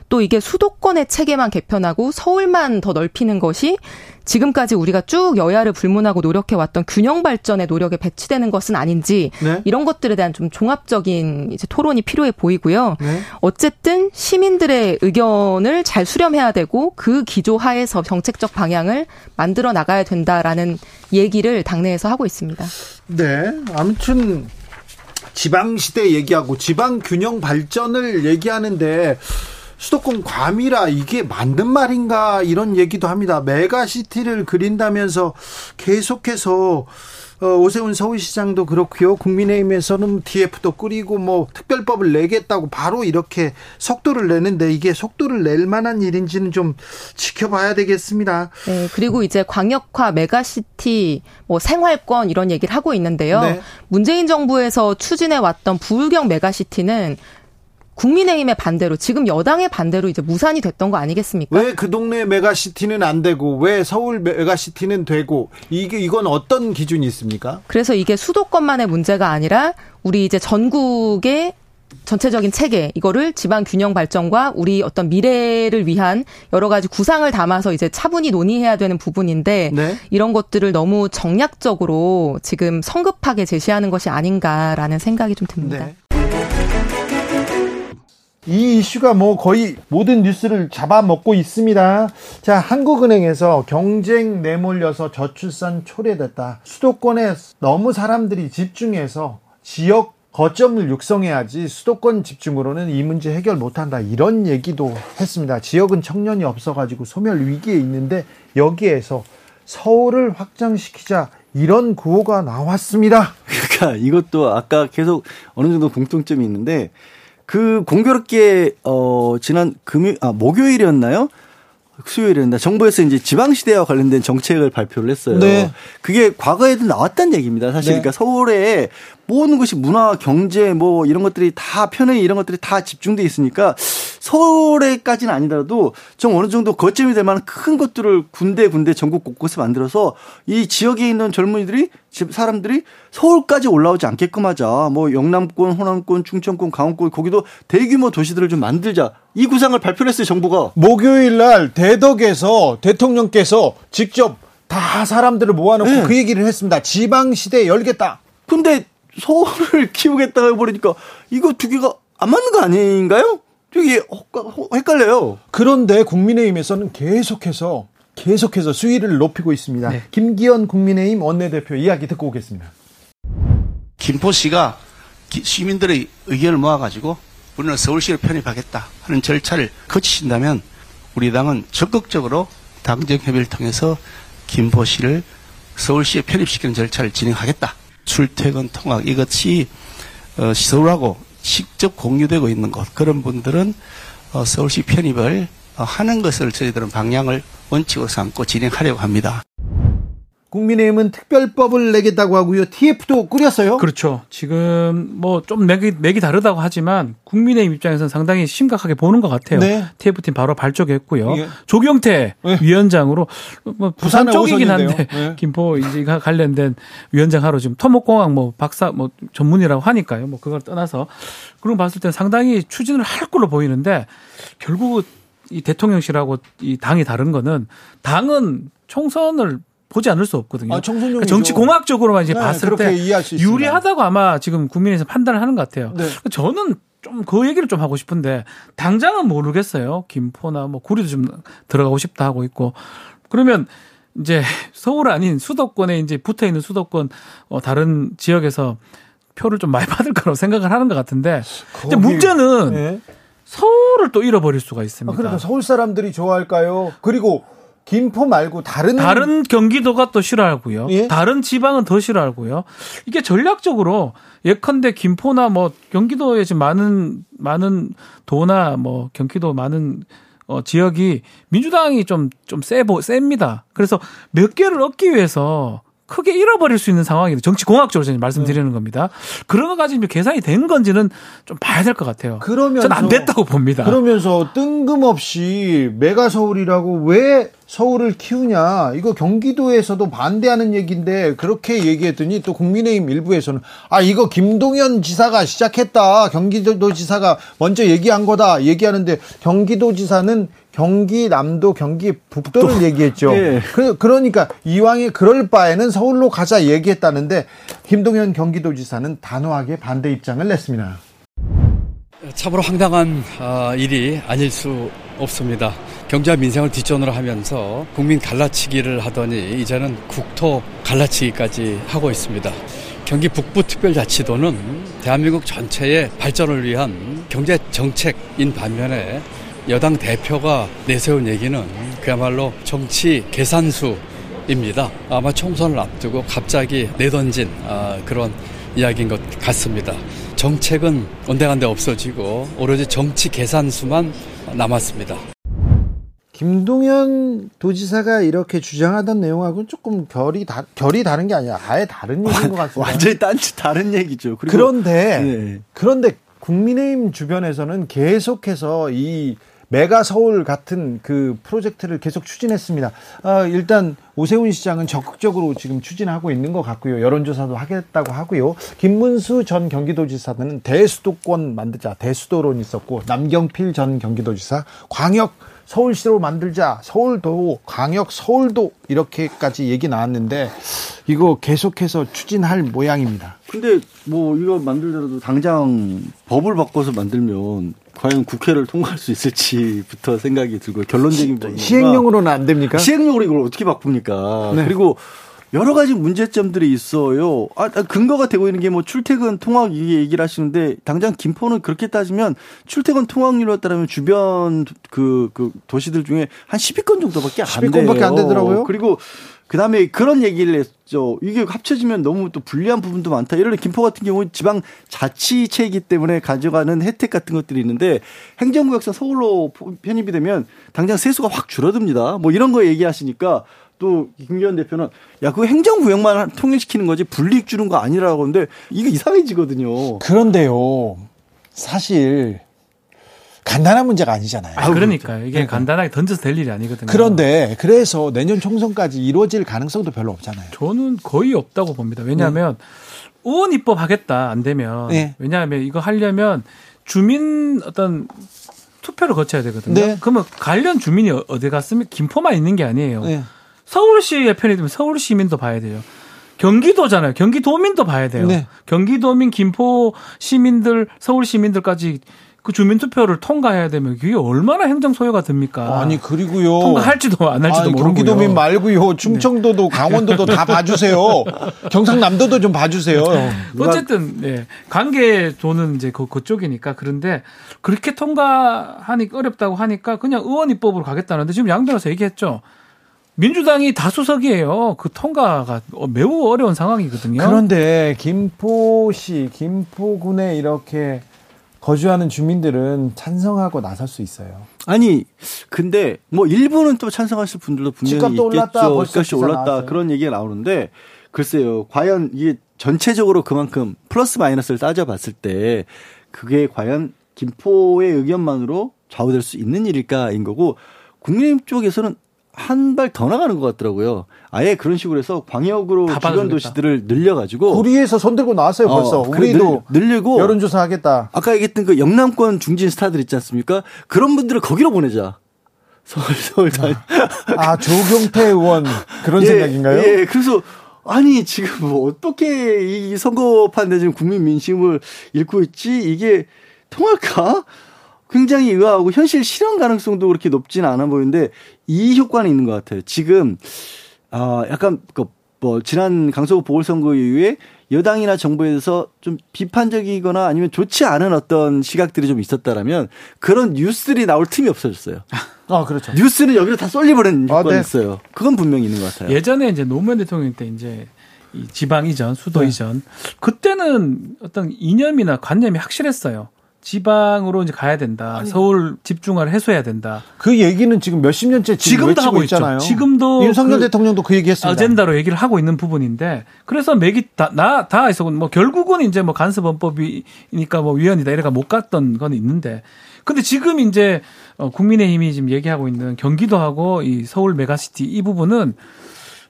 또 이게 수도권의 체계만 개편하고 서울만 더 넓히는 것이 지금까지 우리가 쭉 여야를 불문하고 노력해왔던 균형 발전의 노력에 배치되는 것은 아닌지 네? 이런 것들에 대한 좀 종합적인 이제 토론이 필요해 보이고요. 네? 어쨌든 시민들의 의견을 잘 수렴해야 되고 그 기조 하에서 정책적 방향을 만들어 나가야 된다라는 얘기를 당내에서 하고 있습니다. 네. 아무튼 지방 시대 얘기하고 지방 균형 발전을 얘기하는데 수도권 과밀화 이게 맞는 말인가 이런 얘기도 합니다. 메가시티를 그린다면서 계속해서 어, 오세훈 서울시장도 그렇고요. 국민의힘에서는 TF도 꾸리고 뭐 특별법을 내겠다고 바로 이렇게 속도를 내는데 이게 속도를 낼 만한 일인지는 좀 지켜봐야 되겠습니다. 네, 그리고 이제 광역화 메가시티 뭐 생활권 이런 얘기를 하고 있는데요. 네. 문재인 정부에서 추진해 왔던 부울경 메가시티는 국민의힘의 반대로 지금 여당의 반대로 이제 무산이 됐던 거 아니겠습니까? 왜 그 동네 메가시티는 안 되고 왜 서울 메가시티는 되고 이게 이건 어떤 기준이 있습니까? 그래서 이게 수도권만의 문제가 아니라 우리 이제 전국의 전체적인 체계 이거를 지방 균형 발전과 우리 어떤 미래를 위한 여러 가지 구상을 담아서 이제 차분히 논의해야 되는 부분인데 네. 이런 것들을 너무 정략적으로 지금 성급하게 제시하는 것이 아닌가라는 생각이 좀 듭니다. 네. 이 이슈가 뭐 거의 모든 뉴스를 잡아먹고 있습니다. 자, 한국은행에서 경쟁 내몰려서 저출산 초래됐다. 수도권에 너무 사람들이 집중해서 지역 거점을 육성해야지 수도권 집중으로는 이 문제 해결 못한다. 이런 얘기도 했습니다. 지역은 청년이 없어가지고 소멸 위기에 있는데 여기에서 서울을 확장시키자 이런 구호가 나왔습니다. 그러니까 이것도 아까 계속 어느 정도 공통점이 있는데 그 공교롭게 어 지난 금요 아 목요일이었나요? 수요일이었나 정부에서 이제 지방시대와 관련된 정책을 발표를 했어요. 네. 그게 과거에도 나왔단 얘기입니다. 사실 네. 그러니까 서울에 모든 것이 문화, 경제 뭐 이런 것들이 다 편의 이런 것들이 다 집중돼 있으니까 서울에까지는 아니더라도 좀 어느 정도 거점이 될 만한 큰 것들을 군데 군데 전국 곳곳에 만들어서 이 지역에 있는 젊은이들이 사람들이 서울까지 올라오지 않게끔 하자. 뭐 영남권, 호남권, 충청권, 강원권 거기도 대규모 도시들을 좀 만들자. 이 구상을 발표를 했어요, 정부가. 목요일 날 대덕에서 대통령께서 직접 다 사람들을 모아놓고 네. 그 얘기를 했습니다. 지방 시대 열겠다. 근데 서울을 <laughs> 키우겠다고 해버리니까 이거 두 개가 안 맞는 거 아닌가요? 되게 헷갈려요. 그런데 국민의힘에서는 계속해서 계속해서 수위를 높이고 있습니다. 네. 김기현 국민의힘 원내대표 이야기 듣고 오겠습니다. 김포시가 시민들의 의견을 모아가지고 우리는 서울시를 편입하겠다 하는 절차를 거치신다면 우리 당은 적극적으로 당정협의를 통해서 김포시를 서울시에 편입시키는 절차를 진행하겠다. 출퇴근 통학 이것이 어, 서울하고 직접 공유되고 있는 곳 그런 분들은 어, 서울시 편입을 어, 하는 것을 저희들은 방향을 원칙으로 삼고 진행하려고 합니다. 국민의힘은 특별법을 내겠다고 하고요. TF도 꾸렸어요. 그렇죠. 지금 뭐 좀 맥이, 맥이 다르다고 하지만 국민의힘 입장에서는 상당히 심각하게 보는 것 같아요. 네. TF팀 바로 발족했고요. 예. 조경태 네. 위원장으로 뭐 부산 쪽이긴 한데 네. 김포 이제 관련된 위원장 하러 지금 토목공학 뭐 박사 뭐 전문이라고 하니까요. 뭐 그걸 떠나서 그런 거 봤을 때 상당히 추진을 할 걸로 보이는데 결국 이 대통령실하고 이 당이 다른 거는 당은 총선을 보지 않을 수 없거든요. 아, 그러니까 정치 공학적으로만 이제 네, 봤을 때 유리하다고 아마 지금 국민에서 판단을 하는 것 같아요. 네. 저는 좀 그 얘기를 좀 하고 싶은데 당장은 모르겠어요. 김포나 뭐 구리도 좀 들어가고 싶다 하고 있고 그러면 이제 서울 아닌 수도권에 이제 붙어 있는 수도권 어 다른 지역에서 표를 좀 많이 <laughs> 받을 거라고 생각을 하는 것 같은데 거기, 문제는 네. 서울을 또 잃어버릴 수가 있습니다. 아, 그러니까 서울 사람들이 좋아할까요? 그리고 김포 말고 다른 다른 경기도가 또 싫어하고요. 예? 다른 지방은 더 싫어하고요. 이게 전략적으로 예컨대 김포나 뭐 경기도에 지금 많은 많은 도나 뭐 경기도 많은 어 지역이 민주당이 좀 좀 세보 셉니다. 그래서 몇 개를 얻기 위해서 크게 잃어버릴 수 있는 상황이 정치 공학적으로 저는 말씀드리는 네. 겁니다. 그런 거 가지고 계산이 된 건지는 좀 봐야 될 것 같아요. 그러면 저는 안 됐다고 봅니다. 그러면서 뜬금없이 메가 서울이라고 왜 서울을 키우냐 이거 경기도에서도 반대하는 얘기인데 그렇게 얘기했더니 또 국민의힘 일부에서는 아 이거 김동연 지사가 시작했다 경기도 지사가 먼저 얘기한 거다 얘기하는데 경기도 지사는 경기 남도, 경기 북도를 또, 얘기했죠. 네. 그, 그러니까 이왕에 그럴 바에는 서울로 가자 얘기했다는데 김동현 경기도지사는 단호하게 반대 입장을 냈습니다. 참으로 황당한 아, 일이 아닐 수 없습니다. 경제와 민생을 뒷전으로 하면서 국민 갈라치기를 하더니 이제는 국토 갈라치기까지 하고 있습니다. 경기 북부특별자치도는 대한민국 전체의 발전을 위한 경제 정책인 반면에 여당 대표가 내세운 얘기는 그야말로 정치 계산수입니다. 아마 총선을 앞두고 갑자기 내던진 아, 그런 이야기인 것 같습니다. 정책은 온데간데 없어지고 오로지 정치 계산수만 남았습니다. 김동연 도지사가 이렇게 주장하던 내용하고는 조금 결이 다, 결이 다른 게 아니라 아예 다른 얘기인 것 같습니다. 완전히 딴지 다른 얘기죠. 그런데 네. 그런데 국민의힘 주변에서는 계속해서 이 메가 서울 같은 그 프로젝트를 계속 추진했습니다. 어, 일단 오세훈 시장은 적극적으로 지금 추진하고 있는 것 같고요. 여론조사도 하겠다고 하고요. 김문수 전 경기도지사는 대수도권 만들자 대수도론이 있었고 남경필 전 경기도지사 광역 서울시로 만들자 서울도 광역 서울도 이렇게까지 얘기 나왔는데 이거 계속해서 추진할 모양입니다. 근데 뭐 이거 만들더라도 당장 법을 바꿔서 만들면 과연 국회를 통과할 수 있을지부터 생각이 들고 결론적인 부분 시행령으로는 안 됩니까? 시행령으로 이걸 어떻게 바꿉니까? 네. 그리고 여러 가지 문제점들이 있어요. 아, 근거가 되고 있는 게 뭐 출퇴근 통학 이 얘기를 하시는데 당장 김포는 그렇게 따지면 출퇴근 통학률로 따르면 주변 그, 그 도시들 중에 한 10위권 정도밖에 안 10위권밖에 돼요. 10위권밖에 안 되더라고요. 그리고 그다음에 그런 얘기를 했죠. 이게 합쳐지면 너무 또 불리한 부분도 많다. 예를 들어 김포 같은 경우는 지방 자치체이기 때문에 가져가는 혜택 같은 것들이 있는데 행정구역상 서울로 편입이 되면 당장 세수가 확 줄어듭니다. 뭐 이런 거 얘기하시니까 또 김기현 대표는 야 그거 행정구역만 통일시키는 거지 불이익 주는 거 아니라고 하는데 이게 이상해지거든요. 그런데요. 사실 간단한 문제가 아니잖아요. 아, 그러니까 이게 그러니까. 간단하게 던져서 될 일이 아니거든요. 그런데 그래서 내년 총선까지 이루어질 가능성도 별로 없잖아요. 저는 거의 없다고 봅니다. 왜냐하면 네. 의원 입법 하겠다 안 되면 네. 왜냐하면 이거 하려면 주민 어떤 투표를 거쳐야 되거든요. 네. 그러면 관련 주민이 어디 갔으면 김포만 있는 게 아니에요. 네. 서울시에 편입되면 서울 시민도 봐야 돼요. 경기도잖아요. 경기도민도 봐야 돼요. 네. 경기도민, 김포 시민들, 서울 시민들까지 그 주민투표를 통과해야 되면 그게 얼마나 행정 소요가 됩니까? 아니 그리고요 통과할지도 안 할지도 모르고 경기도민 말고요 충청도도 네. 강원도도 다 봐주세요. <laughs> 경상남도도 좀 봐주세요. 어쨌든 네. 관계도는 이제 그 그쪽이니까 그런데 그렇게 통과하니 어렵다고 하니까 그냥 의원 입법으로 가겠다는데 지금 양 변호사 얘기했죠. 민주당이 다수석이에요. 그 통과가 매우 어려운 상황이거든요. 그런데 김포시, 김포군에 이렇게 거주하는 주민들은 찬성하고 나설 수 있어요. 아니, 근데 뭐 일부는 또 찬성하실 분들도 분명히 있겠죠. 올랐다, 집값이 올랐다 나왔어요. 그런 얘기가 나오는데 글쎄요. 과연 이게 전체적으로 그만큼 플러스 마이너스를 따져봤을 때 그게 과연 김포의 의견만으로 좌우될 수 있는 일일까인 거고 국민의힘 쪽에서는 한 발 더 나가는 것 같더라고요. 아예 그런 식으로 해서 광역으로 주변 도시들을 늘려가지고 구리에서 손들고 나왔어요 벌써. 어, 우리도 늘리 고 여론조사 하겠다. 아까 얘기했던 그 영남권 중진 스타들 있지 않습니까? 그런 분들을 거기로 보내자. 서울 서울 다. 아 조경태 의원 그런 <laughs> 예, 생각인가요? 예. 그래서 아니 지금 뭐 어떻게 이 선거판에 지금 국민 민심을 읽고 있지 이게 통할까? 굉장히 의아하고 현실 실현 가능성도 그렇게 높지는 않아 보이는데 이 효과는 있는 것 같아요. 지금 아 약간 그뭐 지난 강서구 보궐선거 이후에 여당이나 정부에 대해서 좀 비판적이거나 아니면 좋지 않은 어떤 시각들이 좀 있었다라면 그런 뉴스들이 나올 틈이 없어졌어요. 아, 그렇죠. 뉴스는 여기로 다 쏠리버리는 아, 효과가 네. 있어요. 그건 분명히 있는 것 같아요. 예전에 이제 노무현 대통령 때 이제 이 지방 이전, 수도 네. 이전 그때는 어떤 이념이나 관념이 확실했어요. 지방으로 이제 가야 된다. 아니, 서울 집중화를 해소해야 된다. 그 얘기는 지금 몇십 년째 지금 도 하고 있잖아요. 있죠. 지금도 윤석열 그 대통령도 그 얘기했습니다. 아젠다로 얘기를 하고 있는 부분인데 그래서 맥이 닿아 있어. 뭐 결국은 이제 뭐 관습헌법이니까 뭐 위헌이다 이래가 못 갔던 건 있는데 근데 지금 이제 어 국민의힘이 지금 얘기하고 있는 경기도하고 이 서울 메가시티 이 부분은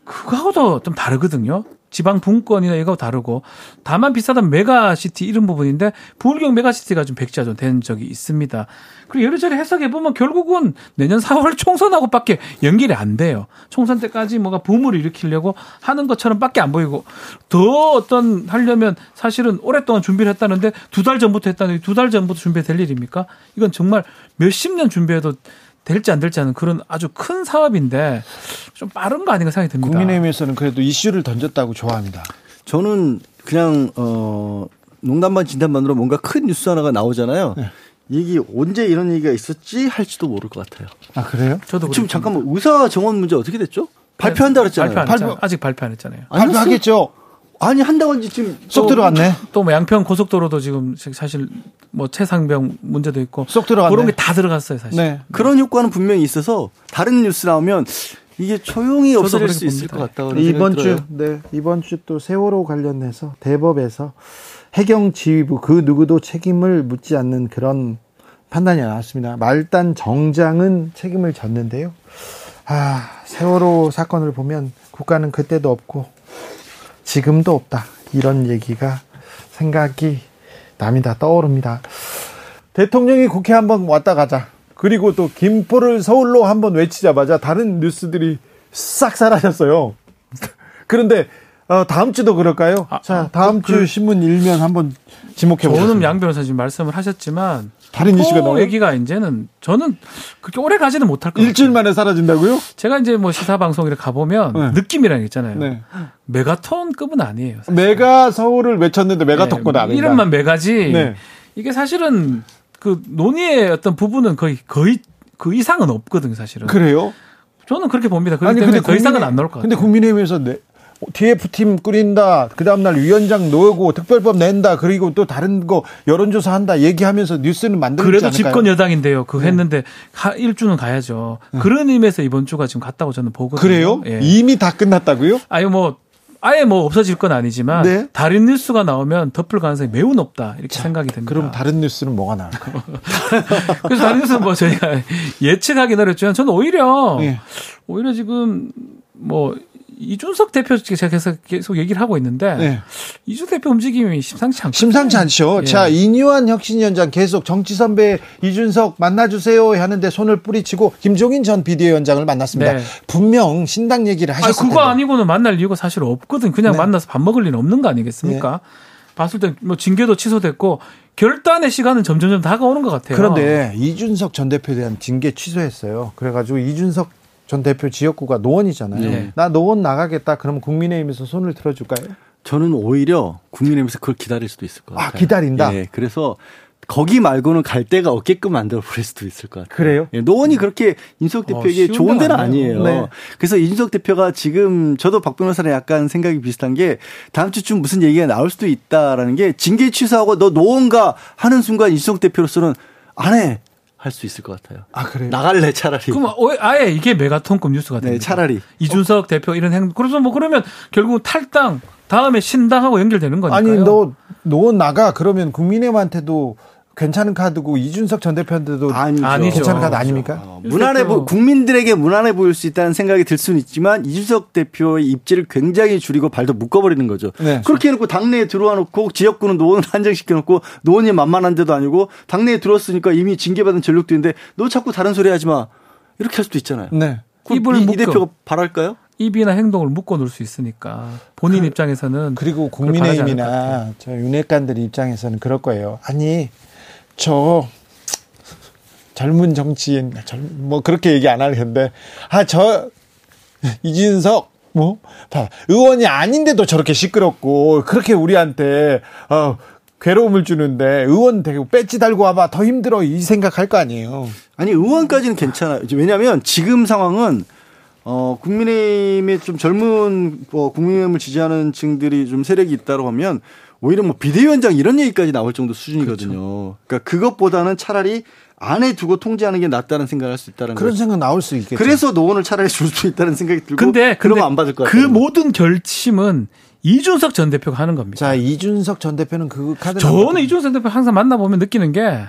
그거하고도 좀 다르거든요. 지방 분권이나 이거 다르고 다만 비슷하던 메가시티 이런 부분인데 부울경 메가시티가 좀 백지화 좀 된 적이 있습니다. 그리고 이리저리 해석해 보면 결국은 내년 4월 총선하고밖에 연결이 안 돼요. 총선 때까지 뭐가 붐을 일으키려고 하는 것처럼밖에 안 보이고 더 어떤 하려면 사실은 오랫동안 준비를 했다는데 두 달 전부터 했다는데 두달 전부터 준비될 일입니까? 이건 정말 몇십 년 준비해도 될지 안 될지 하는 그런 아주 큰 사업인데 좀 빠른 거 아닌가 생각이 듭니다. 국민의힘에서는 그래도 이슈를 던졌다고 좋아합니다. 저는 그냥 어 농담반 진담반으로 뭔가 큰 뉴스 하나가 나오잖아요. 네. 이게 언제 이런 얘기가 있었지 할지도 모를 것 같아요. 아 그래요? 저도 지금 잠깐만 의사 정원 문제 어떻게 됐죠? 발표한다 그랬잖아요. 발표, 발표 아직 발표 안 했잖아요. 발표하겠죠. 아니 한다고 하지 지금 쏙 들어갔네. <laughs> 또 뭐 양평 고속도로도 지금 사실 뭐 최상병 문제도 있고 쏙 들어갔네. 그런 게 다 들어갔어요 사실. 네. 그런 효과는 분명히 있어서 다른 뉴스 나오면 이게 조용히 없어질 수 있을 것 같다고 이번 주, 네 이번 주 또 세월호 관련해서 대법에서 해경 지휘부 그 누구도 책임을 묻지 않는 그런 판단이 나왔습니다. 말단 정장은 책임을 졌는데요. 아 세월호 사건을 보면 국가는 그때도 없고 지금도 없다. 이런 얘기가 생각이 남이다 떠오릅니다. 대통령이 국회 한번 왔다 가자. 그리고 또 김포를 서울로 한번 외치자마자 다른 뉴스들이 싹 사라졌어요. <laughs> 그런데 어, 다음 주도 그럴까요? 아, 자, 다음 그, 주 신문 일면 한번 지목해 보겠습니다. 저는 양 변호사님 말씀을 하셨지만 다른 이슈가 나와요? 얘기가 이제는 저는 그렇게 오래 가지는 못할 것 같아요. 일주일 만에 사라진다고요? 제가 이제 뭐 시사 방송에 가보면 네. 느낌이라는 게 있잖아요. 네. 메가톤급은 아니에요. 사실. 메가 서울을 외쳤는데 메가톤급은 네. 아니다. 이름만 메가지. 네. 이게 사실은 그 논의의 어떤 부분은 거의 거의 그 이상은 없거든요, 사실은. 그래요? 저는 그렇게 봅니다. 그렇기 아니, 때문에 더 이상은 안 나올 것 같아요. 근데 국민의힘에서 네, TF팀 꾸린다. 그 다음날 위원장 놓고 특별법 낸다. 그리고 또 다른 거 여론조사 한다. 얘기하면서 뉴스는 만들지 그래도 않을까요? 집권 여당인데요. 그 네. 했는데 하, 일주는 가야죠. 네. 그런 의미에서 이번 주가 지금 갔다고 저는 보거든요. 그래요? 예. 이미 다 끝났다고요? 아니 뭐 아예 뭐 없어질 건 아니지만 네? 다른 뉴스가 나오면 덮을 가능성이 매우 높다 이렇게 자, 생각이 됩니다. 그럼 다른 뉴스는 뭐가 나올까요? <laughs> 그래서 다른 뉴스는 뭐 저희가 예측하기 어렵지만 저는 오히려 네. 오히려 지금 뭐 이준석 대표 제가 계속, 계속 얘기를 하고 있는데 네. 이준석 대표 움직임이 심상치 않고 심상치 않죠. 예. 자 이뉴한 혁신위원장 계속 정치 선배 이준석 만나주세요 하는데 손을 뿌리치고 김종인 전 비대위원장을 만났습니다. 네. 분명 신당 얘기를 하셨을 텐데. 그거 아니고는 만날 이유가 사실 없거든. 그냥 네. 만나서 밥 먹을 리는 없는 거 아니겠습니까? 네. 봤을 때 뭐 징계도 취소됐고 결단의 시간은 점점점 다가오는 것 같아요. 그런데 이준석 전 대표에 대한 징계 취소했어요. 그래가지고 이준석 전 대표 지역구가 노원이잖아요. 네. 나 노원 나가겠다. 그러면 국민의힘에서 손을 들어줄까요? 저는 오히려 국민의힘에서 그걸 기다릴 수도 있을 것 아, 같아요. 아, 기다린다? 예, 그래서 거기 말고는 갈 데가 없게끔 만들어 버릴 수도 있을 것 같아요. 그래요? 예, 노원이 그렇게 인석 어, 대표에게 어, 좋은 데는 아니에요. 네. 그래서 인석 대표가 지금 저도 박 변호사랑 약간 생각이 비슷한 게 다음 주쯤 무슨 얘기가 나올 수도 있다라는 게 징계 취소하고 너 노원가 하는 순간 인석 대표로서는 안 해. 할 수 있을 것 같아요. 아 그래요? 나갈래 차라리. 그럼 아예 이게 메가톤급 뉴스가 됩니다. 네, 차라리. 이준석 어. 대표 이런 행. 그래서 뭐 그러면 결국 탈당 다음에 신당하고 연결되는 거니까요. 아니 너 노원 나가 그러면 국민의힘한테도 괜찮은 카드고 이준석 전 대표한테도 아니죠. 아니죠. 괜찮은 카드 아닙니까? 어, 무난해 보 국민들에게 무난해 보일 수 있다는 생각이 들 수는 있지만 이준석 대표의 입지를 굉장히 줄이고 발도 묶어버리는 거죠. 네. 그렇게 해놓고 당내에 들어와 놓고 지역구는 노원을 <laughs> 한정시켜 놓고 노원이 만만한 데도 아니고 당내에 들어왔으니까 이미 징계받은 전력도 있는데 너 자꾸 다른 소리 하지 마 이렇게 할 수도 있잖아요. 네. 입을 이, 이 대표가 바랄까요? 입이나 행동을 묶어 놓을 수 있으니까 본인 그, 입장에서는 그리고 국민의힘이나 저 윤핵관들 입장에서는 그럴 거예요. 아니 저 젊은 정치인 뭐 그렇게 얘기 안 할 텐데. 아 저 이진석 뭐? 봐, 의원이 아닌데도 저렇게 시끄럽고 그렇게 우리한테 어 괴로움을 주는데 의원 되고 배지 달고 와봐. 더 힘들어. 이 생각할 거 아니에요. 아니 의원까지는 괜찮아요. 왜냐하면 지금 상황은 어 국민의힘의 좀 젊은 뭐 국민의힘을 지지하는 층들이 좀 세력이 있다고 하면 오히려 뭐 비대위원장 이런 얘기까지 나올 정도 수준이거든요. 그렇죠. 그러니까 그것보다는 차라리 안에 두고 통제하는 게 낫다는 생각을 할수 있다는 그런 거죠. 생각 나올 수 있겠죠. 그래서 노원을 차라리 줄 수 있다는 생각이 들고 근데, 그러면 안 받을 것 같아요. 그 모든 결심은 이준석 전 대표가 하는 겁니다. 자, 이준석 전 대표는 그 카드 저는 이준석 전 대표 항상 만나 보면 느끼는 게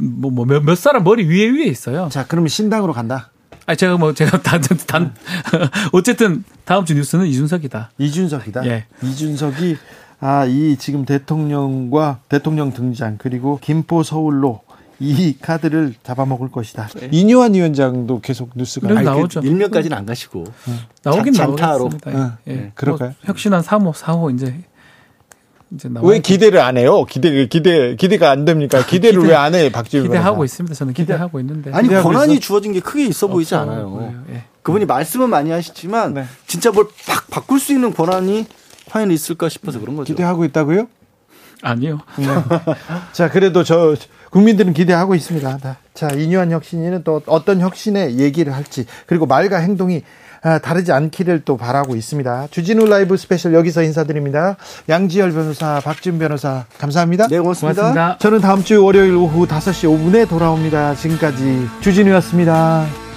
뭐, 뭐, 몇, 몇 사람 머리 위에 위에 있어요. 자, 그러면 신당으로 간다. 아, 제가 뭐, 제가 단, 단, <laughs> 어쨌든 다음 주 뉴스는 이준석이다. 이준석이다? 예. 이준석이 아, 이 지금 대통령과 대통령 등장 그리고 김포 서울로 이 카드를 잡아먹을 것이다. 네. 이뇨한 위원장도 계속 뉴스가 아니, 나오죠. 일면까지는 안 가시고 네. 나오긴 나오겠습니다. 네. 예. 네. 그럴까요? 뭐 혁신한 3호, 4호 이제 이제 왜 기대를 안 해요? 기대 기대 기대가 안 됩니까? <laughs> 기대를 기대, 왜안 해? 박지원 기대하고 있습니다. 저는 기대하고 있는데 아니 권한이 있어? 주어진 게 크게 있어 보이지 않아요. 예. 그분이 말씀은 많이 하시지만 네. 진짜 뭘 팍 바꿀 수 있는 권한이 과연 있을까 싶어서 그런 거죠. 기대하고 있다고요? 아니요. 네. <laughs> 자, 그래도 저 국민들은 기대하고 있습니다. 자, 인요한 혁신위는 또 어떤 혁신의 얘기를 할지 그리고 말과 행동이 아, 다르지 않기를 또 바라고 있습니다. 주진우 라이브 스페셜 여기서 인사드립니다. 양지열 변호사, 박지훈 변호사 감사합니다. 네, 고맙습니다. 고맙습니다. 저는 다음 주 월요일 오후 5시 5분에 돌아옵니다. 지금까지 주진우였습니다.